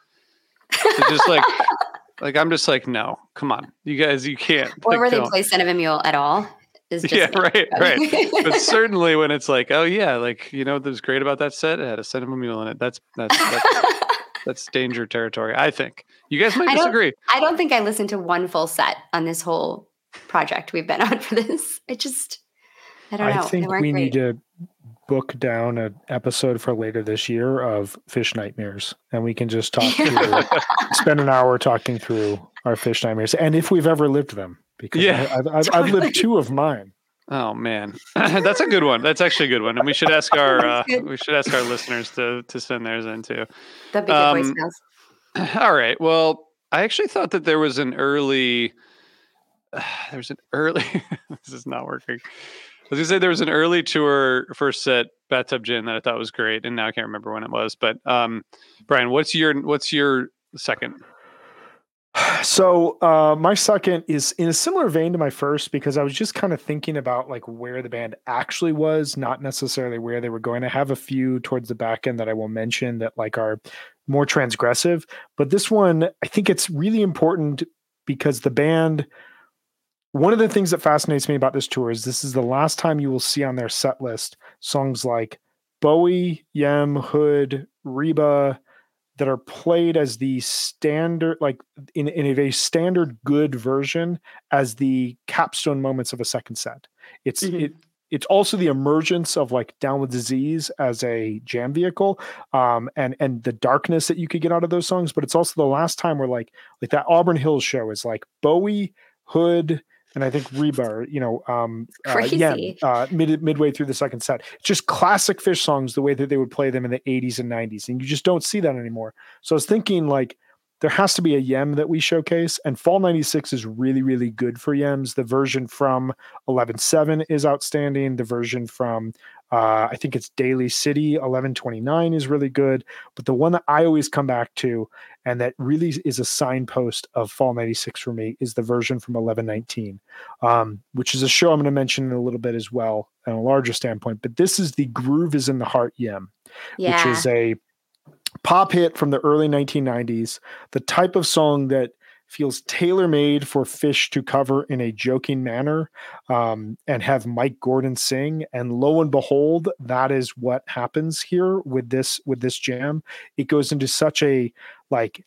It's just like, like I'm just like, no, come on, you guys, you can't. Or like, where they play "Son of a Mule" at all. yeah, right, right. but certainly when it's like, oh yeah, like you know, what was great about that set? It had a "Son of a Mule" in it. That's that's that's, that's danger territory. I think you guys might I disagree. Don't, I don't think I listened to one full set on this whole project we've been on for this. It just, I don't know. I think we great. need to book down an episode for later this year of Phish nightmares, and we can just talk through, spend an hour talking through our Phish nightmares, and if we've ever lived them. Because yeah, I, have I've, I've lived two of mine. Oh man, that's a good one. That's actually a good one, and we should ask our uh, we should ask our listeners to to send theirs in too. That'd be um, good place, guys. All right. Well, I actually thought that there was an early. Uh, there was an early. this is not working was gonna say there was an early tour first set bathtub gin that I thought was great, and now I can't remember when it was. But um, Brian, what's your what's your second? So uh, my second is in a similar vein to my first because I was just kind of thinking about like where the band actually was, not necessarily where they were going. I have a few towards the back end that I will mention that like are more transgressive, but this one I think it's really important because the band one of the things that fascinates me about this tour is this is the last time you will see on their set list songs like Bowie, Yem, Hood, Reba that are played as the standard, like in, in a very standard good version as the capstone moments of a second set. It's mm-hmm. it it's also the emergence of like down with disease as a jam vehicle um, and and the darkness that you could get out of those songs but it's also the last time where like like that auburn hills show is like bowie hood and I think Reba, you know, um, uh, yeah, uh, mid, midway through the second set. Just classic Phish songs, the way that they would play them in the 80s and 90s. And you just don't see that anymore. So I was thinking, like, there has to be a Yem that we showcase, and Fall 96 is really, really good for Yems. The version from 11.7 is outstanding. The version from uh, I think it's Daly City 1129 is really good. But the one that I always come back to, and that really is a signpost of Fall 96 for me, is the version from 1119, um, which is a show I'm going to mention in a little bit as well on a larger standpoint. But this is the Groove is in the Heart Yem, yeah. which is a pop hit from the early 1990s, the type of song that feels tailor made for Phish to cover in a joking manner um, and have Mike Gordon sing. And lo and behold, that is what happens here with this with this jam. It goes into such a like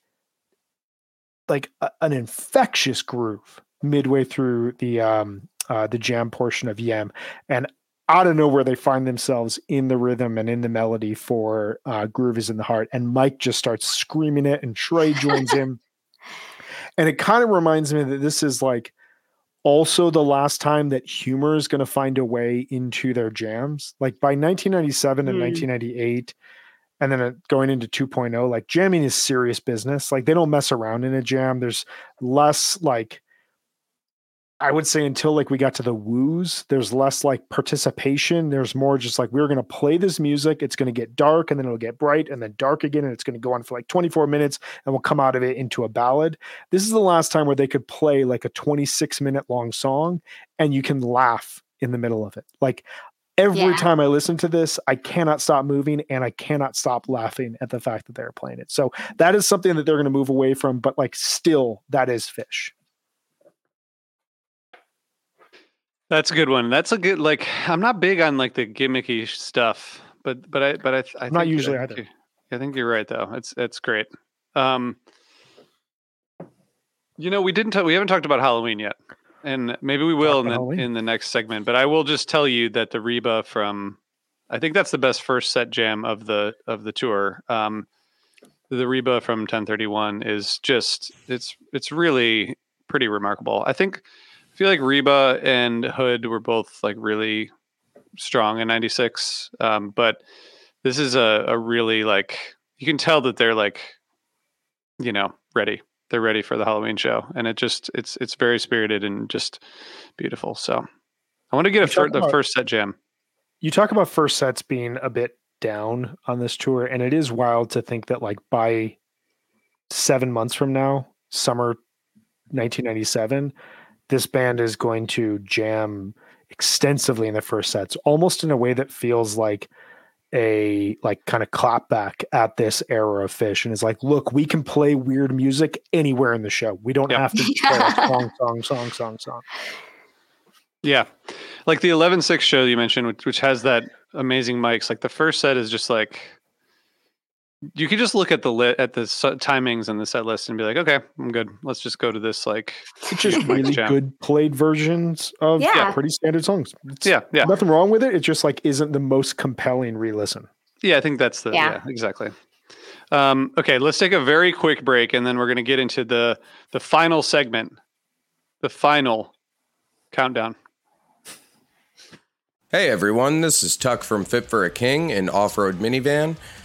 like a, an infectious groove midway through the um uh, the jam portion of Yem, and out of nowhere they find themselves in the rhythm and in the melody for uh, "Groove Is in the Heart," and Mike just starts screaming it, and Trey joins him. And it kind of reminds me that this is like also the last time that humor is going to find a way into their jams. Like by 1997 mm. and 1998, and then going into 2.0, like jamming is serious business. Like they don't mess around in a jam. There's less like I would say until like we got to the woos, there's less like participation. There's more just like we're going to play this music. It's going to get dark and then it'll get bright and then dark again. And it's going to go on for like 24 minutes and we'll come out of it into a ballad. This is the last time where they could play like a 26 minute long song and you can laugh in the middle of it. Like every yeah. time I listen to this, I cannot stop moving and I cannot stop laughing at the fact that they're playing it. So that is something that they're going to move away from, but like still, that is Phish. That's a good one. That's a good like. I'm not big on like the gimmicky stuff, but but I but I, I not usually I, either. I think you're right though. It's it's great. Um, you know, we didn't talk, we haven't talked about Halloween yet, and maybe we will in the Halloween. in the next segment. But I will just tell you that the Reba from, I think that's the best first set jam of the of the tour. Um, the Reba from 1031 is just it's it's really pretty remarkable. I think I feel like Reba and Hood were both like really strong in 96. Um, but this is a, a really like, you can tell that they're like, you know, ready. They're ready for the Halloween show. And it just, it's, it's very spirited and just beautiful. So I want to get a fir- the first set jam. You talk about first sets being a bit down on this tour. And it is wild to think that like by seven months from now, summer 1997, this band is going to jam extensively in the first sets, almost in a way that feels like a like kind of clap back at this era of Phish and is like, look, we can play weird music anywhere in the show. We don't yep. have to play song, song, song, song, song. Yeah. Like the 11-6 show you mentioned, which, which has that amazing Mike's. Like the first set is just like you could just look at the lit at the timings and the set list and be like, okay, I'm good. Let's just go to this. Like, it's just really jam. good played versions of yeah. pretty standard songs. It's yeah, yeah, nothing wrong with it. It just like isn't the most compelling re-listen. Yeah, I think that's the yeah, yeah exactly. Um, okay, let's take a very quick break, and then we're going to get into the the final segment, the final countdown. Hey everyone, this is Tuck from Fit for a King, an off-road minivan.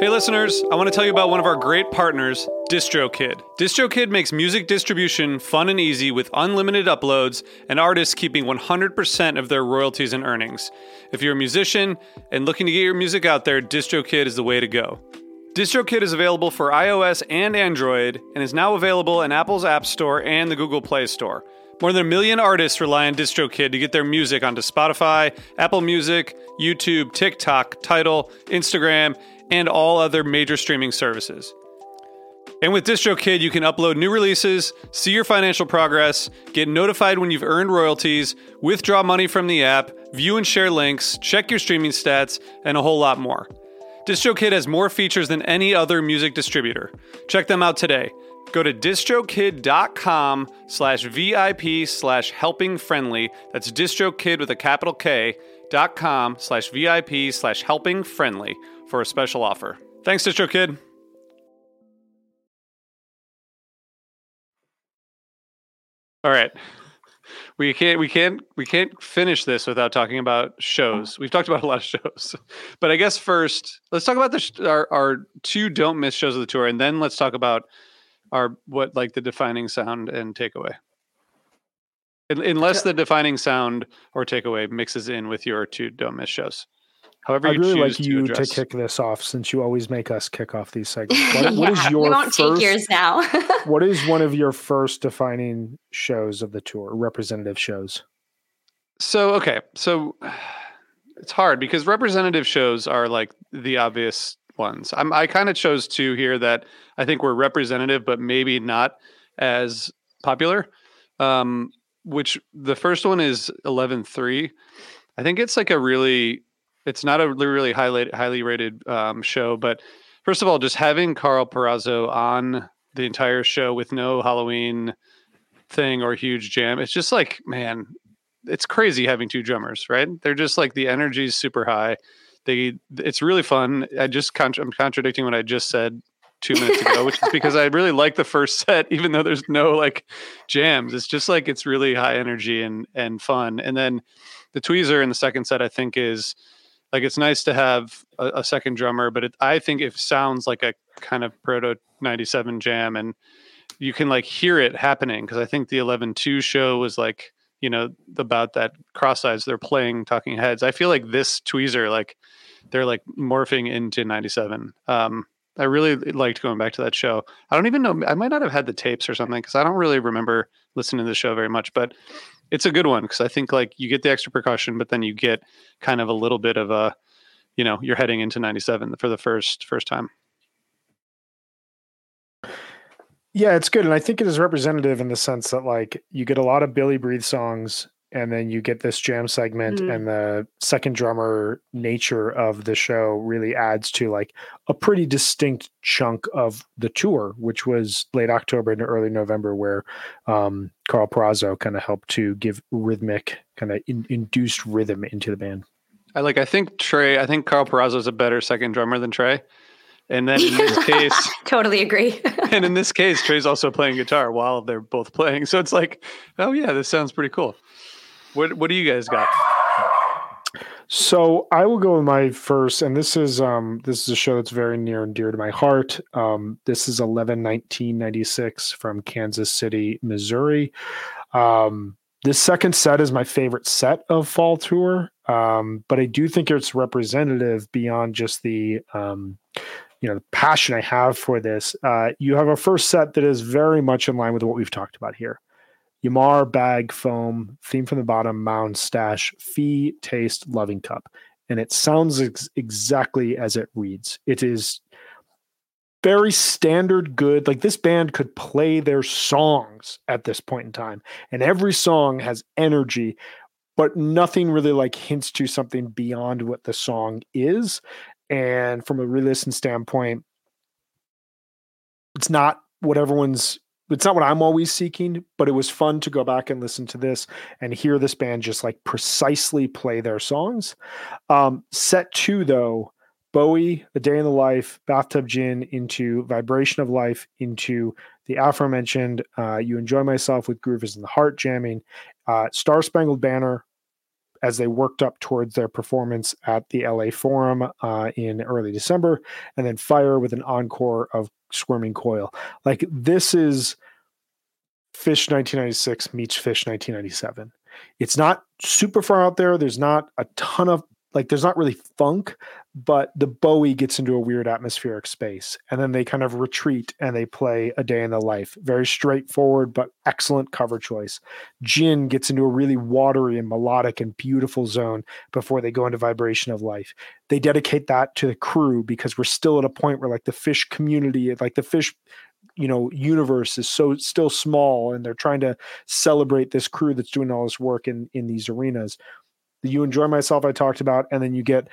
Hey listeners, I want to tell you about one of our great partners, DistroKid. DistroKid makes music distribution fun and easy with unlimited uploads and artists keeping 100% of their royalties and earnings. If you're a musician and looking to get your music out there, DistroKid is the way to go. DistroKid is available for iOS and Android and is now available in Apple's App Store and the Google Play Store. More than a million artists rely on DistroKid to get their music onto Spotify, Apple Music, YouTube, TikTok, Tidal, Instagram, and all other major streaming services. And with DistroKid, you can upload new releases, see your financial progress, get notified when you've earned royalties, withdraw money from the app, view and share links, check your streaming stats, and a whole lot more. DistroKid has more features than any other music distributor. Check them out today. Go to distrokid.com slash VIP slash helping friendly. That's distrokid with a capital K dot com slash VIP slash helping friendly for a special offer. Thanks, DistroKid. All right. We can't we can't we can't finish this without talking about shows. We've talked about a lot of shows. But I guess first, let's talk about the sh- our our two don't miss shows of the tour and then let's talk about our what like the defining sound and takeaway. Unless the defining sound or takeaway mixes in with your two don't miss shows. However, I'd really like to you address. to kick this off since you always make us kick off these segments. What, yeah, what is your we won't first, take yours now. what is one of your first defining shows of the tour, representative shows? So okay, so it's hard because representative shows are like the obvious ones. I'm, I kind of chose two here that I think were representative, but maybe not as popular. Um, which the first one is eleven three. I think it's like a really it's not a really highly highly rated um, show, but first of all, just having Karl Perazzo on the entire show with no Halloween thing or huge jam, it's just like man, it's crazy having two drummers, right? They're just like the energy is super high. They it's really fun. I just I'm contradicting what I just said two minutes ago, which is because I really like the first set, even though there's no like jams. It's just like it's really high energy and and fun. And then the tweezer in the second set, I think, is like it's nice to have a, a second drummer, but it, I think it sounds like a kind of proto '97 jam, and you can like hear it happening because I think the 11-2 show was like you know about that cross sides they're playing Talking Heads. I feel like this tweezer like they're like morphing into '97. Um, I really liked going back to that show. I don't even know. I might not have had the tapes or something because I don't really remember listening to the show very much. But it's a good one because I think like you get the extra percussion, but then you get kind of a little bit of a, you know, you're heading into '97 for the first first time. Yeah, it's good, and I think it is representative in the sense that like you get a lot of Billy Breathe songs and then you get this jam segment mm-hmm. and the second drummer nature of the show really adds to like a pretty distinct chunk of the tour which was late october into early november where um, Karl Perazzo kind of helped to give rhythmic kind of in, induced rhythm into the band i like i think trey i think Karl Perazzo is a better second drummer than trey And then in this case, totally agree. and in this case, Trey's also playing guitar while they're both playing. So it's like, oh yeah, this sounds pretty cool. What what do you guys got? So I will go with my first, and this is um this is a show that's very near and dear to my heart. Um, this is 11 1996 from Kansas City, Missouri. Um, this second set is my favorite set of Fall Tour, um, but I do think it's representative beyond just the um, you know the passion I have for this. Uh, you have a first set that is very much in line with what we've talked about here. Ya Mar, bag, foam, theme from the bottom, mound, stash, fee, taste, loving cup. And it sounds ex- exactly as it reads. It is very standard good. Like this band could play their songs at this point in time, and every song has energy, but nothing really like hints to something beyond what the song is. And from a re-listen standpoint, it's not what everyone's it's not what I'm always seeking, but it was fun to go back and listen to this and hear this band just like precisely play their songs. Um, set two, though, Bowie, A Day in the Life, Bathtub Gin into Vibration of Life into the aforementioned uh, You Enjoy Myself with Groove in the Heart jamming, uh, Star Spangled Banner as they worked up towards their performance at the LA Forum uh, in early December, and then Fire with an encore of Squirming Coil. Like this is Phish 1996 meets Phish 1997. It's not super far out there. There's not a ton of like there's not really funk, but the Bowie gets into a weird atmospheric space. And then they kind of retreat and they play A Day in the Life. Very straightforward, but excellent cover choice. Jin gets into a really watery and melodic and beautiful zone before they go into Vibration of Life. They dedicate that to the crew because we're still at a point where like the Phish community, like the Phish you know universe is so still small and they're trying to celebrate this crew that's doing all this work in in these arenas you enjoy myself i talked about and then you get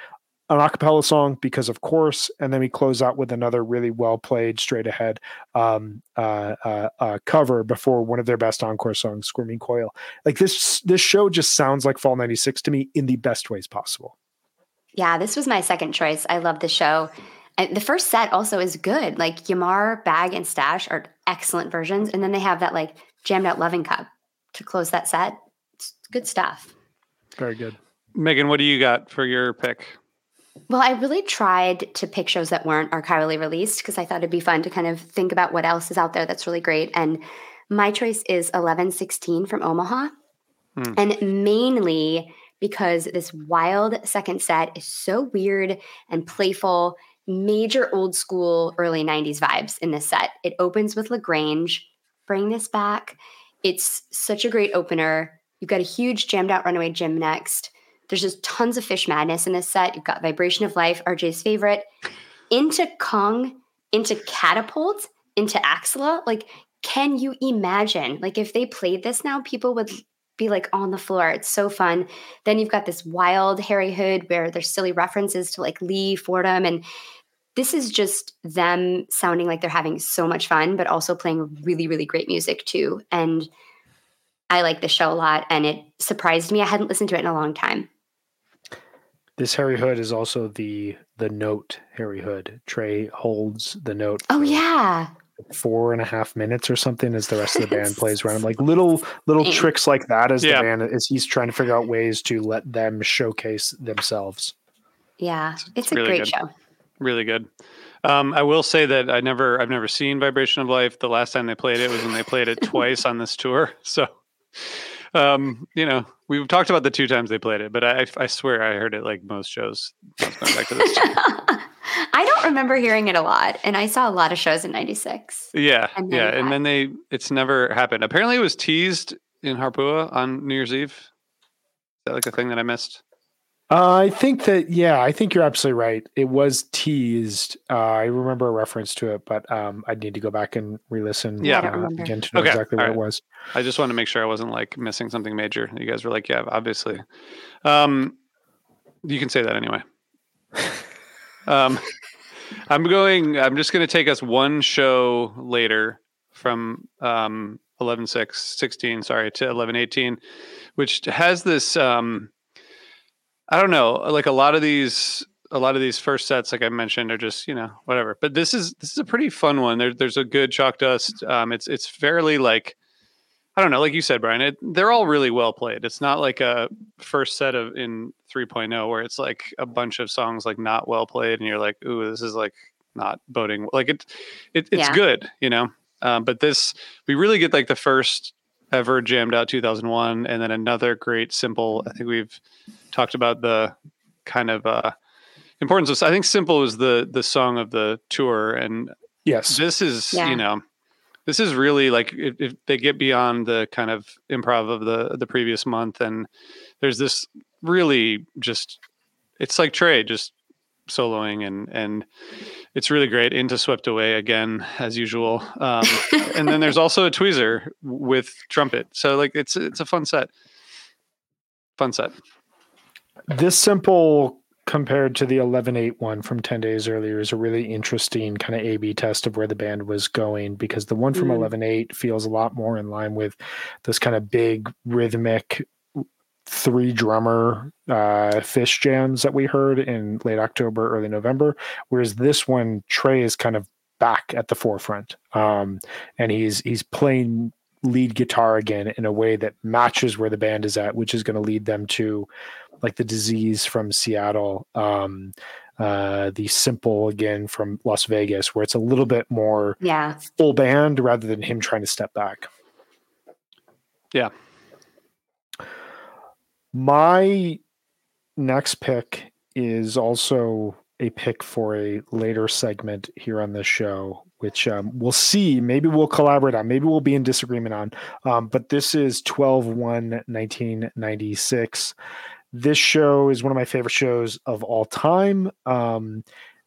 an acapella song because of course and then we close out with another really well played straight ahead um, uh, uh, uh, cover before one of their best encore songs squirming coil. Like this this show just sounds like fall 96 to me in the best ways possible. Yeah this was my second choice. I love the show. And the first set also is good. Like Ya Mar bag and stash are excellent versions and then they have that like jammed out loving cup to close that set. It's good stuff very good megan what do you got for your pick well, I really tried to pick shows that weren't archivally released because I thought it'd be fun to kind of think about what else is out there that's really great. And my choice is 1116 from Omaha. Hmm. And mainly because this wild second set is so weird and playful, major old school early 90s vibes in this set. It opens with LaGrange, bring this back. It's such a great opener. You've got a huge jammed out runaway Jim next. There's just tons of Phish madness in this set. You've got Vibration of Life, RJ's favorite, into Kong, into Catapult, into Axilla. Like, can you imagine? Like, if they played this now, people would be like on the floor. It's so fun. Then you've got this wild Harry Hood where there's silly references to like Lee Fordham. And this is just them sounding like they're having so much fun, but also playing really, really great music too. And I like the show a lot. And it surprised me. I hadn't listened to it in a long time. This Harry Hood is also the the note Harry Hood. Trey holds the note. Oh yeah. Four and a half minutes or something as the rest of the band plays around. Like little little tricks like that as yeah. the band as he's trying to figure out ways to let them showcase themselves. Yeah, it's, it's, it's a really great good. show. Really good. Um, I will say that I never I've never seen Vibration of Life. The last time they played it was when they played it twice on this tour. So um, you know, we've talked about the two times they played it, but I, I swear I heard it like most shows. I don't remember hearing it a lot, and I saw a lot of shows in '96. Yeah, and yeah, and then they it's never happened. Apparently, it was teased in Harpua on New Year's Eve. Is that like a thing that I missed? Uh, I think that yeah, I think you're absolutely right. It was teased. Uh, I remember a reference to it, but um, I'd need to go back and re-listen. Yeah, uh, again to know okay. exactly what right. it was. I just wanted to make sure I wasn't like missing something major. You guys were like, yeah, obviously. Um, you can say that anyway. um, I'm going. I'm just going to take us one show later from um 11 6 16 sorry to 11 18 which has this um I don't know, like a lot of these a lot of these first sets, like I mentioned, are just you know whatever. But this is this is a pretty fun one. There, there's a good chalk dust. Um, it's it's fairly like I don't know, like you said, Brian. It, they're all really well played. It's not like a first set of in 3.0 where it's like a bunch of songs like not well played, and you're like, ooh, this is like not voting. Like it, it it's yeah. good, you know. Um, but this we really get like the first ever jammed out 2001 and then another great simple i think we've talked about the kind of uh importance of i think simple was the the song of the tour and yes this is yeah. you know this is really like if, if, they get beyond the kind of improv of the the previous month and there's this really just it's like trey just soloing and and it's really great. Into swept away again as usual. Um, and then there's also a tweezer with trumpet. So like it's it's a fun set. Fun set. This simple compared to the 11-8 one from 10 days earlier is a really interesting kind of a b test of where the band was going because the one from mm. 11-8 feels a lot more in line with this kind of big rhythmic three drummer uh, Phish jams that we heard in late October, early November. Whereas this one, Trey is kind of back at the forefront, um, and he's he's playing lead guitar again in a way that matches where the band is at, which is going to lead them to like the disease from Seattle. Um, uh, the simple again from Las Vegas, where it's a little bit more yeah full band rather than him trying to step back. Yeah, my next pick is also a pick for a later segment here on this show, which um, we'll see. Maybe we'll collaborate on. Maybe we'll be in disagreement on. Um, but this is 12 1 1996. This show is one of my favorite shows of all time. Um,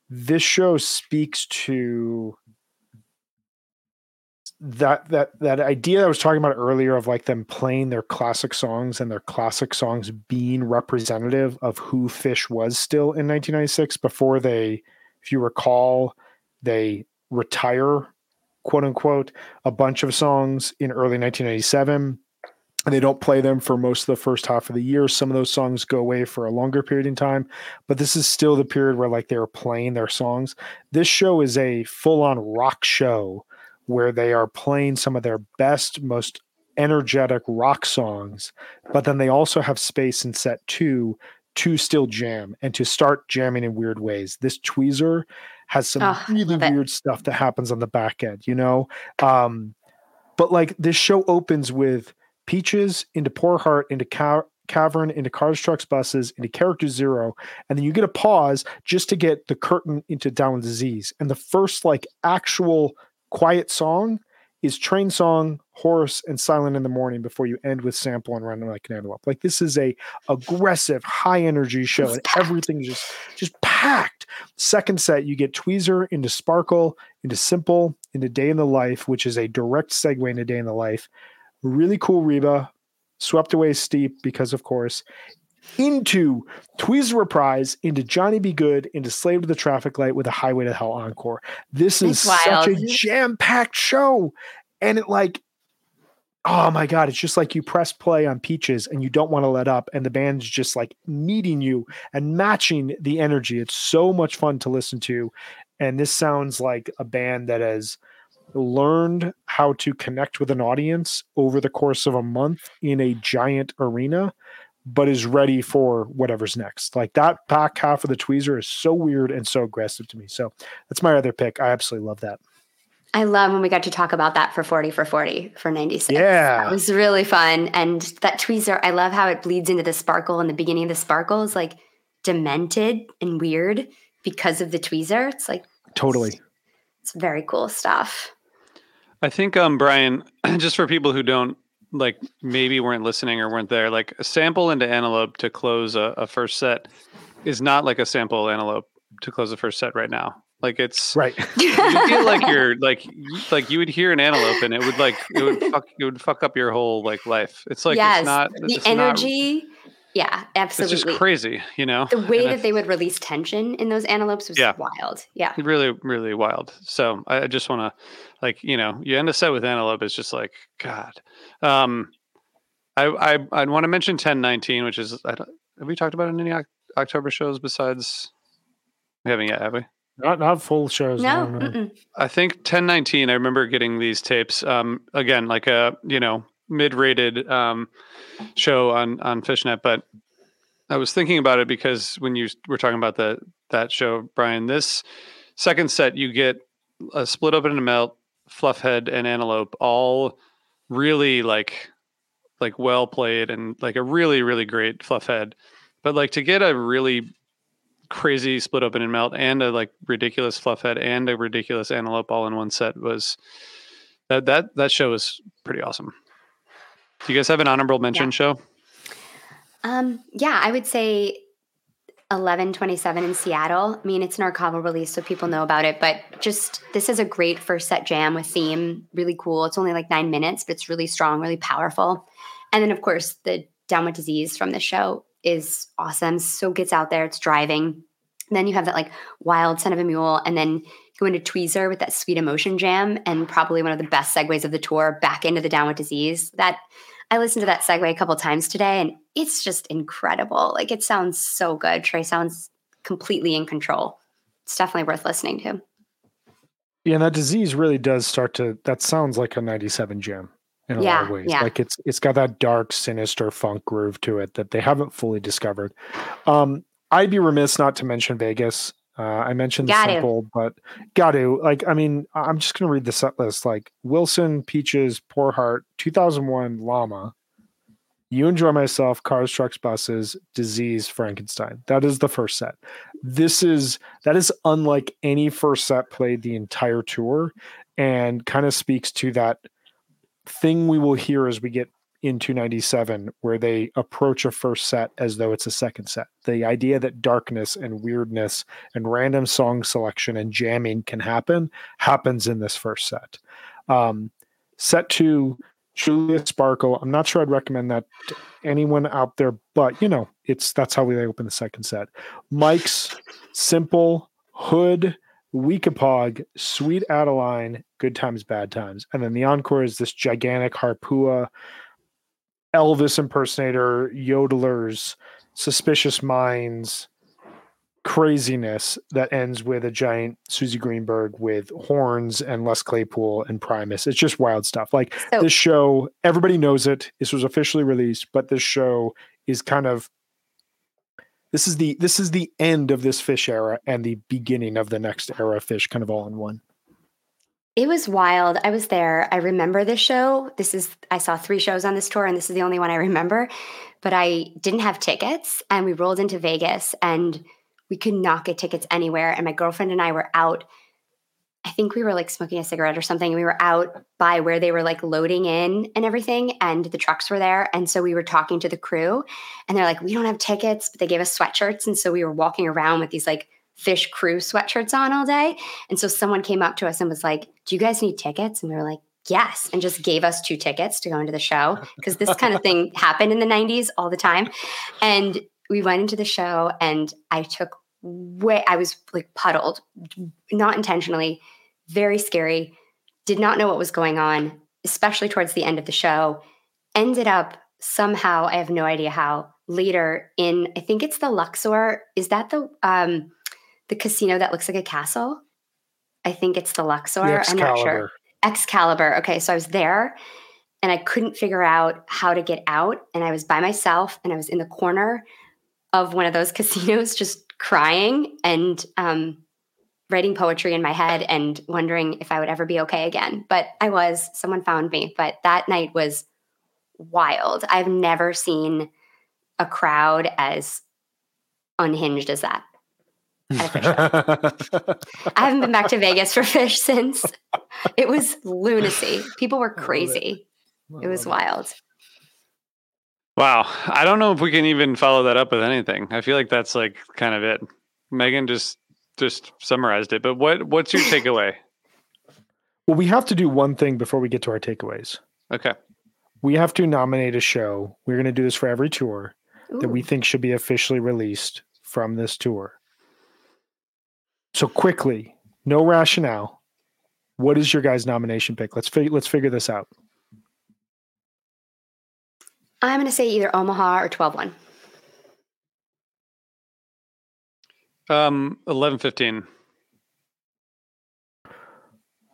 this show speaks to that that that idea I was talking about earlier of like them playing their classic songs and their classic songs being representative of who Phish was still in 1996 before they, if you recall, they retire, quote unquote, a bunch of songs in early 1997 and they don't play them for most of the first half of the year. Some of those songs go away for a longer period in time, but this is still the period where like they were playing their songs. This show is a full on rock show where they are playing some of their best, most energetic rock songs, but then they also have space in set two to still jam and to start jamming in weird ways. This tweezer has some oh, really weird stuff that happens on the back end, you know? Um, but like this show opens with Peaches into Poor Heart into Ca- Cavern into Cars, Trucks, Buses into Character Zero, and then you get a pause just to get the curtain into Down Disease. And the first like actual quiet song is train song, horse, and silent in the morning before you end with sample and running like an antelope. Like this is a aggressive, high energy show, and everything's just just packed. Second set, you get Tweezer into Sparkle, into Simple, into Day in the Life, which is a direct segue into Day in the Life. Really cool Reba, swept away steep because of course into Tweezer Reprise, into Johnny B. Goode, into Slave to the Traffic Light with a Highway to Hell encore. This is such a jam packed show. And it like, oh my God, it's just like you press play on Peaches and you don't want to let up. And the band's just like meeting you and matching the energy. It's so much fun to listen to. And this sounds like a band that has learned how to connect with an audience over the course of a month in a giant arena but is ready for whatever's next. Like that back half of the tweezer is so weird and so aggressive to me. So that's my other pick. I absolutely love that. I love when we got to talk about that for 40 for 40 for 96. Yeah. It was really fun. And that tweezer, I love how it bleeds into the sparkle and the beginning of the sparkle is like demented and weird because of the tweezer. It's like totally. It's, it's very cool stuff. I think um Brian, just for people who don't like maybe weren't listening or weren't there, like a sample into Antelope to close a, a first set is not like a sample Antelope to close the first set right now. Like it's right. You feel like you're like like you would hear an antelope and it would like it would fuck it would fuck up your whole like life. It's like yes, it's not the energy. Not, yeah, absolutely. It's just crazy, you know. The way and that they would release tension in those antelopes was yeah, wild. Yeah, really, really wild. So I just want to, like, you know, you end a set with antelope. It's just like God. Um, I I I want to mention ten nineteen, which is I don't, have we talked about in any October shows besides We haven't yet, have we? Not not full shows. No. no, no. I think 1019. I remember getting these tapes. Um, again, like a you know mid-rated um, show on on Phish.net, but I was thinking about it because when you were talking about the that show, Brian, this second set you get a split open and melt, fluffhead, and antelope, all really like like well played and like a really really great fluffhead. But like to get a really crazy split open and melt and a like ridiculous fluff head and a ridiculous antelope all in one set was that that that show was pretty awesome. Do you guys have an honorable mention yeah. show? Um, yeah, I would say 1127 in Seattle. I mean, it's an archival release, so people know about it, but just this is a great first set jam with theme. Really cool. It's only like nine minutes, but it's really strong, really powerful. And then, of course, the Down with Disease from the show is awesome. So gets out there, it's driving. And then you have that like wild son of a mule, and then go into Tweezer with that sweet emotion jam, and probably one of the best segues of the tour back into the Down with Disease. That I listened to that segue a couple times today, and it's just incredible. Like it sounds so good. Trey sounds completely in control. It's definitely worth listening to. Yeah, and that disease really does start to. That sounds like a '97 jam in a yeah, lot of ways. Yeah. Like it's it's got that dark, sinister funk groove to it that they haven't fully discovered. Um, I'd be remiss not to mention Vegas. Uh, I mentioned the simple, but got to like. I mean, I'm just going to read the set list. Like Wilson, Peaches, Poor Heart, 2001, Llama, You Enjoy Myself, Cars, Trucks, Buses, Disease, Frankenstein. That is the first set. This is that is unlike any first set played the entire tour, and kind of speaks to that thing we will hear as we get into 97 where they approach a first set as though it's a second set. The idea that darkness and weirdness and random song selection and jamming can happen happens in this first set. Um, set two Julius sparkle i'm not sure i'd recommend that to anyone out there but you know it's that's how we open the second set. Mike's simple hood Weekapaug, Sweet Adeline, Good Times, Bad Times. And then the encore is this gigantic Harpua, Elvis impersonator, yodelers, suspicious minds, craziness that ends with a giant Suzy Greenberg with horns and Les Claypool and Primus. It's just wild stuff. Like so, this show, everybody knows it. This was officially released, but this show is kind of this is the this is the end of this Phish era and the beginning of the next era of Phish kind of all in one it was wild i was there i remember this show this is i saw three shows on this tour and this is the only one i remember but i didn't have tickets and we rolled into vegas and we could not get tickets anywhere and my girlfriend and i were out I think we were like smoking a cigarette or something. We were out by where they were like loading in and everything, and the trucks were there. And so we were talking to the crew, and they're like, We don't have tickets, but they gave us sweatshirts. And so we were walking around with these like Phish crew sweatshirts on all day. And so someone came up to us and was like, Do you guys need tickets? And we were like, Yes. And just gave us two tickets to go into the show because this kind of thing happened in the 90s all the time. And we went into the show, and I took way I was like puddled, not intentionally, very scary, did not know what was going on, especially towards the end of the show. Ended up somehow, I have no idea how, later in I think it's the Luxor. Is that the um the casino that looks like a castle? I think it's the Luxor. The I'm not sure. Excalibur. Okay, so I was there and I couldn't figure out how to get out. And I was by myself and I was in the corner of one of those casinos just crying and um, writing poetry in my head and wondering if I would ever be okay again. But I was, someone found me. But that night was wild. I've never seen a crowd as unhinged as that. I haven't been back to Vegas for Phish since. It was lunacy. People were crazy. It was wild. Wow. I don't know if we can even follow that up with anything. I feel like that's like kind of it. Megan just just summarized it. But what what's your takeaway? well, we have to do one thing before we get to our takeaways. Okay. We have to nominate a show. We're going to do this for every tour Ooh. that we think should be officially released from this tour. So quickly, no rationale. What is your guys' nomination pick? Let's figure let's figure this out. I'm going to say either Omaha or 12 1. Um, eleven fifteen.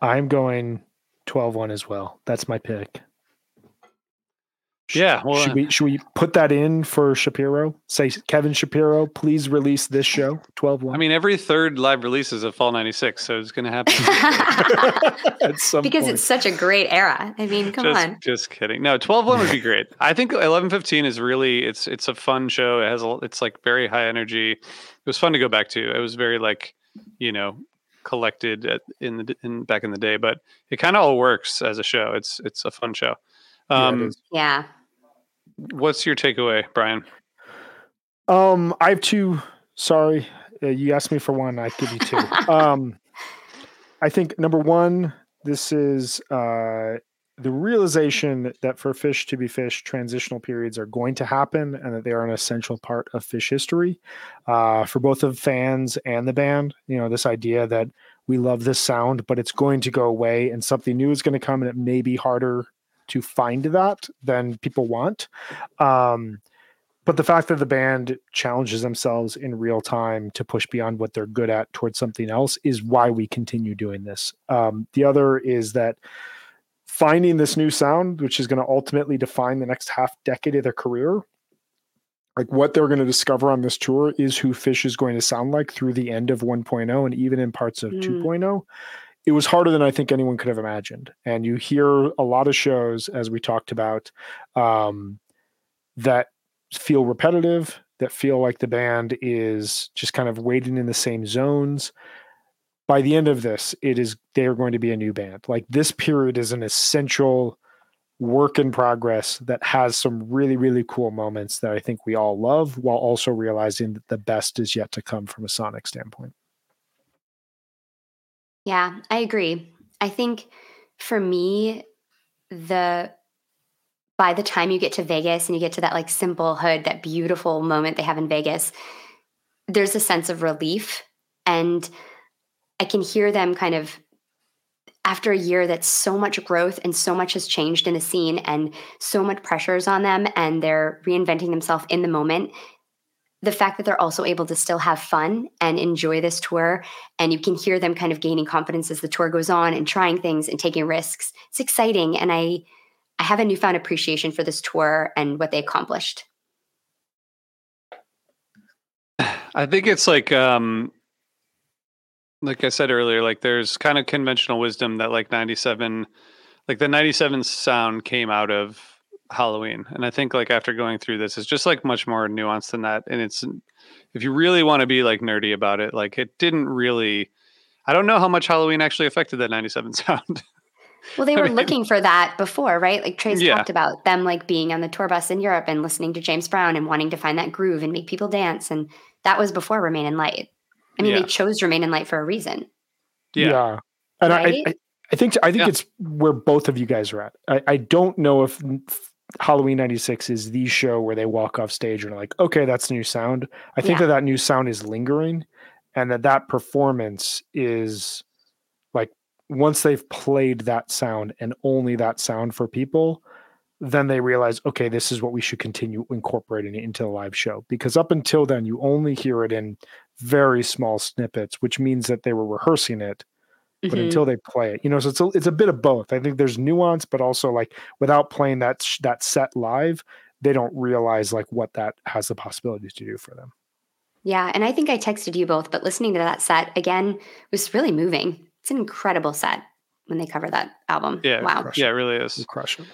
I'm going 12-1 as well. That's my pick. Yeah, well, should we should we put that in for Shapiro? Say Kevin Shapiro, please release this show 12 I mean, every third live release is a Fall 96, so it's going to happen. At some because point. it's such a great era. I mean, come just, on. Just kidding. No, 12 1 would be great. I think 11 15 is really it's it's a fun show. It has a, it's like very high energy. It was fun to go back to. It was very like, you know, collected at, in the in back in the day, but it kind of all works as a show. It's it's a fun show. Um, is. Yeah. What's your takeaway, Brian? Um, I have two. Sorry, uh, you asked me for one. I give you two. um, I think number one, this is uh, the realization that for Phish to be Phish, transitional periods are going to happen, and that they are an essential part of Phish history uh, for both of fans and the band. You know, this idea that we love this sound, but it's going to go away, and something new is going to come, and it may be harder to find that than people want. Um, but the fact that the band challenges themselves in real time to push beyond what they're good at towards something else is why we continue doing this. Um, the other is that finding this new sound, which is going to ultimately define the next half decade of their career, like what they're going to discover on this tour is who Phish is going to sound like through the end of 1.0 and even in parts of Mm. 2.0 it was harder than I think anyone could have imagined. And you hear a lot of shows, as we talked about, um, that feel repetitive, that feel like the band is just kind of waiting in the same zones. By the end of this, it is they are going to be a new band. Like this period is an essential work in progress that has some really, really cool moments that I think we all love, while also realizing that the best is yet to come from a sonic standpoint. Yeah, I agree. I think for me, the by the time you get to Vegas and you get to that like simple hood, that beautiful moment they have in Vegas, there's a sense of relief. And I can hear them kind of after a year that's so much growth and so much has changed in the scene and so much pressures on them and they're reinventing themselves in the moment the fact that they're also able to still have fun and enjoy this tour and you can hear them kind of gaining confidence as the tour goes on and trying things and taking risks. It's exciting and i i have a newfound appreciation for this tour and what they accomplished. I think it's like um like I said earlier, like there's kind of conventional wisdom that like 97 like the 97 sound came out of Halloween. And I think like after going through this, it's just like much more nuanced than that. And it's if you really want to be like nerdy about it, like it didn't really I don't know how much Halloween actually affected that 97 sound. well they I were mean- looking for that before right like Trey's Yeah. talked about them like being on the tour bus in europe and listening to james brown and wanting to find that groove and make people dance and that was before remain in light i mean Yeah. they chose remain in light for a reason yeah. And I, I, I think I think Yeah. it's where both of you guys are at. I, I don't know if Halloween '96 is the show where they walk off stage and are like, okay, that's the new sound. I think Yeah. that that new sound is lingering, and that that performance is like once they've played that sound and only that sound for people, then they realize, okay, this is what we should continue incorporating it into the live show. Because up until then, you only hear it in very small snippets, which means that they were rehearsing it but Mhm. until they play it, you know, so it's a, it's a bit of both. I think there's nuance, but also like without playing that sh- that set live, they don't realize like what that has the possibility to do for them. Yeah, and I think I texted you both, but listening to that set again was really moving. It's an incredible set when they cover that album. Yeah, wow. crush Yeah, it. it really is. crush it.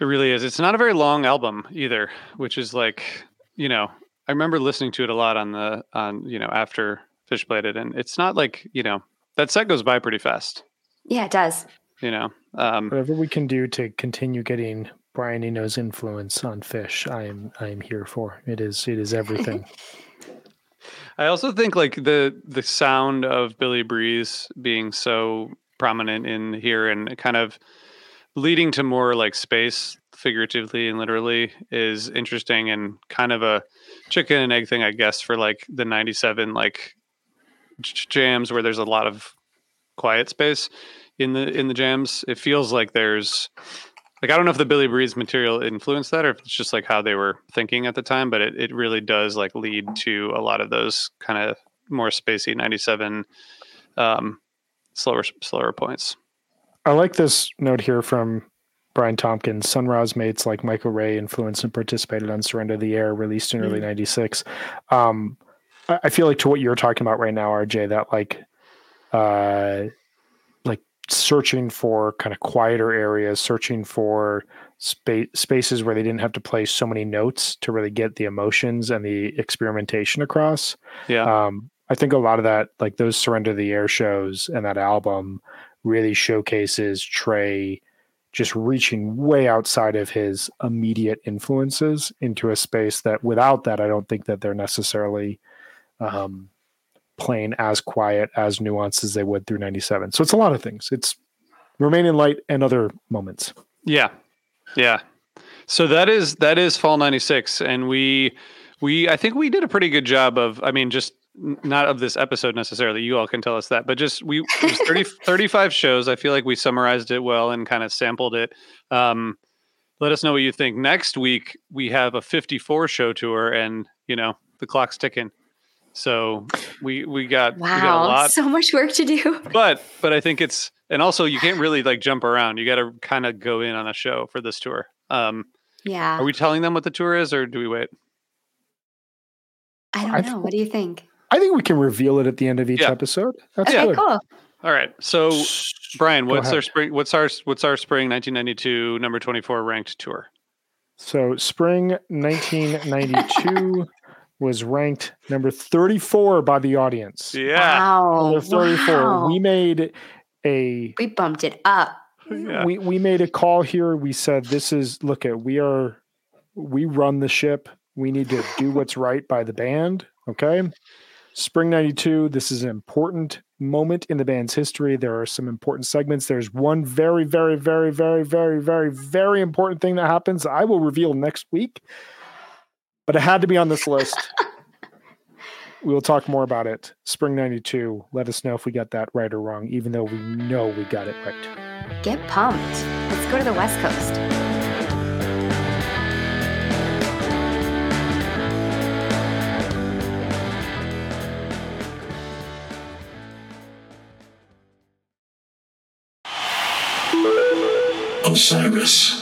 It really is. It's not a very long album either, which is like, you know, I remember listening to it a lot on the on, you know, after Phish played it and it's not like, you know, that set goes by pretty fast, Yeah, it does. you know. Um Whatever we can do to continue getting Brian Eno's influence on Phish, I am I am here for. It is it is everything. I also think like the the sound of Billy Breathes being so prominent in here and kind of leading to more like space figuratively and literally is interesting and kind of a chicken and egg thing I guess for like the 97 like j- jams where there's a lot of quiet space in the in the jams it feels like there's like I don't know if the Billy Breathes material influenced that or if it's just like how they were thinking at the time, but it, it really does like lead to a lot of those kind of more spacey 97 um, slower slower points. I like this note here from Brian Tompkins. Sun Ra's mates like Michael Ray influenced and participated on Surrender the Air, released in mm-hmm. early '96. Um, I, feel like to what you're talking about right now, RJ, that like, uh, like searching for kind of quieter areas, searching for space spaces where they didn't have to play so many notes to really get the emotions and the experimentation across. Yeah. Um, I think a lot of that, like those Surrender the Air shows and that album, really showcases Trey just reaching way outside of his immediate influences into a space that without that, I don't think that they're necessarily um, playing as quiet, as nuanced as they would through 97. So it's a lot of things. It's Remain in Light and other moments. Yeah. Yeah. So that is that is fall 96 and we we I think we did a pretty good job of I mean just not of this episode necessarily you all can tell us that but just we 30 35 shows i feel like we summarized it well and kind of sampled it um, let us know what you think next week we have a 54 show tour and you know the clock's ticking so we we got wow we got a lot so much work to do but but i think it's and also you can't really like jump around you got to kind of go in on a show for this tour um yeah are we telling them what the tour is or do we wait i don't know what do you think I think we can reveal it at the end of each yeah. episode. That's okay, good. cool. All right. So, Brian, what's our spring? What's our what's our spring 1992 number 24 ranked tour? So, spring 1992 was ranked number 34 by the audience. Yeah. Wow. Number 34. Wow. We made a we bumped it up. Yeah. We we made a call here. We said this is look at we are we run the ship. We need to do what's right by the band. Okay. Spring 92, this is an important moment in the band's history. There are some important segments. There's one very, very, very, very, very, very, very important thing that happens. I will reveal next week, but it had to be on this list. we will talk more about it. Spring 92. Let us know if we got that right or wrong, even though we know we got it right. Get pumped. Let's go to the West Coast. Osiris.